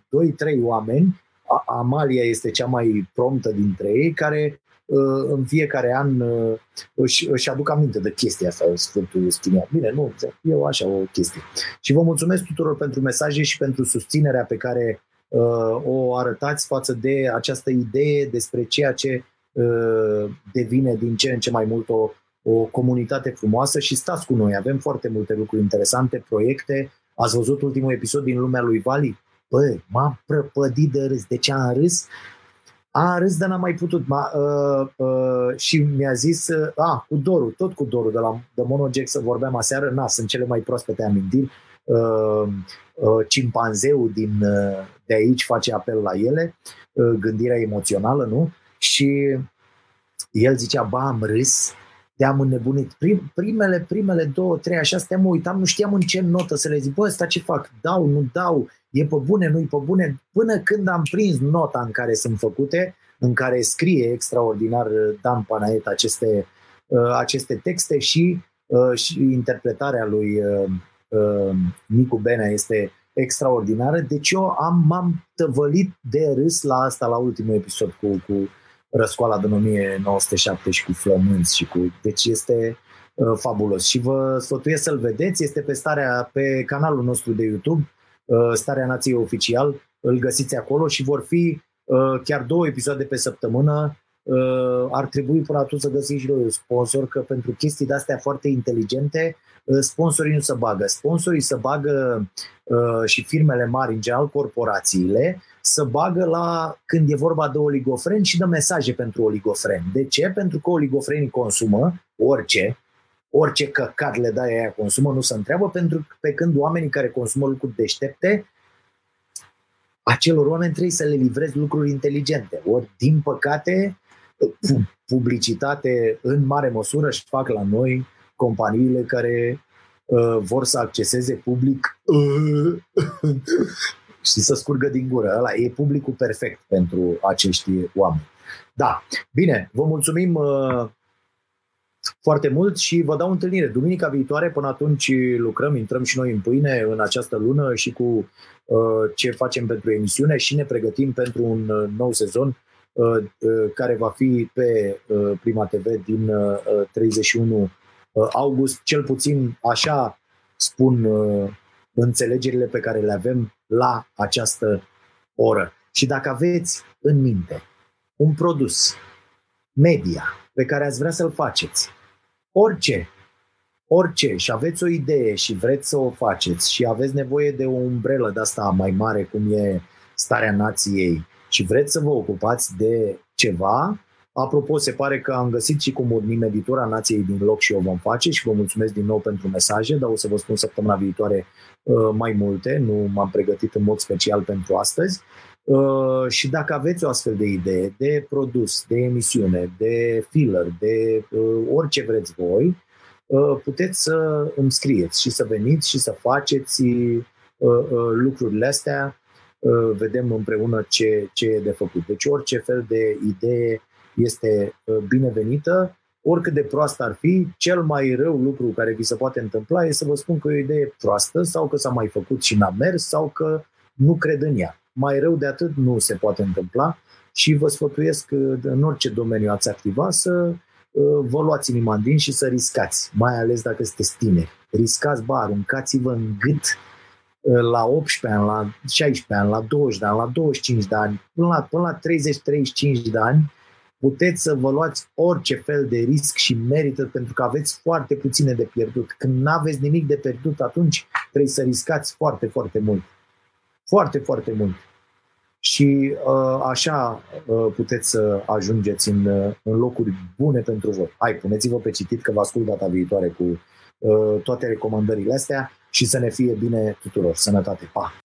2-3 oameni, Amalia este cea mai promptă dintre ei, care Uh, în fiecare an uh, își, își aduc aminte de chestia asta, Sfântul Justinian. Bine, nu, eu așa o chestie. Și vă mulțumesc tuturor pentru mesaje și pentru susținerea pe care uh, o arătați față de această idee despre ceea ce uh, devine din ce în ce mai mult o, o comunitate frumoasă și stați cu noi, avem foarte multe lucruri interesante, proiecte. Ați văzut ultimul episod din lumea lui Vali? Băi, m-am prăpădit de râs. De ce am râs? A, râs, dar n-am mai putut. Ma, uh, uh, și mi-a zis, uh, a, cu Doru, tot cu Doru, de la de Monogex să vorbeam aseară, na, sunt cele mai proaspete amintiri. Uh, uh, cimpanzeu din, uh, de aici face apel la ele, uh, gândirea emoțională, nu? Și el zicea, ba, am râs, te-am înnebunit. Prim, primele, primele două, trei, așa, stăteam, uitam, nu știam în ce notă să le zic, bă, ăsta ce fac, dau, nu dau, e pe bune, nu-i pe bune, până când am prins nota în care sunt făcute, în care scrie extraordinar Dan Panaet aceste, aceste texte și, și interpretarea lui Nicu Benea este extraordinară. Deci eu am, m-am tăvălit de râs la asta la ultimul episod cu, cu răscoala din 1907 și cu flămânți și cu... Deci este uh, fabulos și vă sfătuiesc să-l vedeți, este pe starea pe canalul nostru de YouTube, uh, Starea Nației Oficial, îl găsiți acolo și vor fi uh, chiar două episoade pe săptămână uh, ar trebui până atunci să găsiți și noi un sponsor, că pentru chestii de-astea foarte inteligente, uh, sponsorii nu se bagă. Sponsorii se bagă uh, și firmele mari, în general corporațiile, să bagă la când e vorba de oligofreni și de mesaje pentru oligofreni. De ce? Pentru că oligofrenii consumă orice, orice căcat le dai aia consumă, nu se întreabă, pentru că pe când oamenii care consumă lucruri deștepte, acelor oameni trebuie să le livrezi lucruri inteligente. Ori, din păcate, publicitate în mare măsură își fac la noi companiile care uh, vor să acceseze public uh, și să scurgă din gură. Ăla e publicul perfect pentru acești oameni. Da, bine, vă mulțumim uh, foarte mult și vă dau întâlnire duminica viitoare. Până atunci lucrăm, intrăm și noi în pâine în această lună și cu uh, ce facem pentru emisiune și ne pregătim pentru un uh, nou sezon uh, uh, care va fi pe uh, Prima TV din uh, 31 uh, august. Cel puțin așa spun uh, înțelegerile pe care le avem la această oră. Și dacă aveți în minte un produs, media, pe care ați vrea să-l faceți, orice, orice, și aveți o idee și vreți să o faceți și aveți nevoie de o umbrelă de asta mai mare cum e starea nației și vreți să vă ocupați de ceva, Apropo, se pare că am găsit și cum urmim editura Nației din loc și o vom face și vă mulțumesc din nou pentru mesaje, dar o să vă spun săptămâna viitoare uh, mai multe, nu m-am pregătit în mod special pentru astăzi. Uh, și dacă aveți o astfel de idee de produs, de emisiune, de filler, de uh, orice vreți voi, puteți să îmi scrieți și să veniți și să faceți lucrurile astea, vedem împreună ce, ce e de făcut. Deci orice fel de idee este uh, binevenită, oricât de proastă ar fi, cel mai rău lucru care vi se poate întâmpla e să vă spun că e o idee proastă sau că s-a mai făcut și n-a mers sau că nu cred în ea. Mai rău de atât nu se poate întâmpla și vă sfătuiesc că în orice domeniu ați activa să uh, vă luați inima din și să riscați, mai ales dacă sunteți tineri. Riscați, ba, aruncați-vă în gât uh, la 18 ani, la 16 ani, la 20 de ani, la 25 de ani, până la, până la 30-35 de ani, puteți să vă luați orice fel de risc și merită pentru că aveți foarte puține de pierdut. Când nu aveți nimic de pierdut, atunci trebuie să riscați foarte, foarte mult. Foarte, foarte mult. Și uh, așa uh, puteți să ajungeți în, uh, în locuri bune pentru voi. Hai, puneți-vă pe citit că vă ascult data viitoare cu uh, toate recomandările astea și să ne fie bine tuturor. Sănătate! Pa!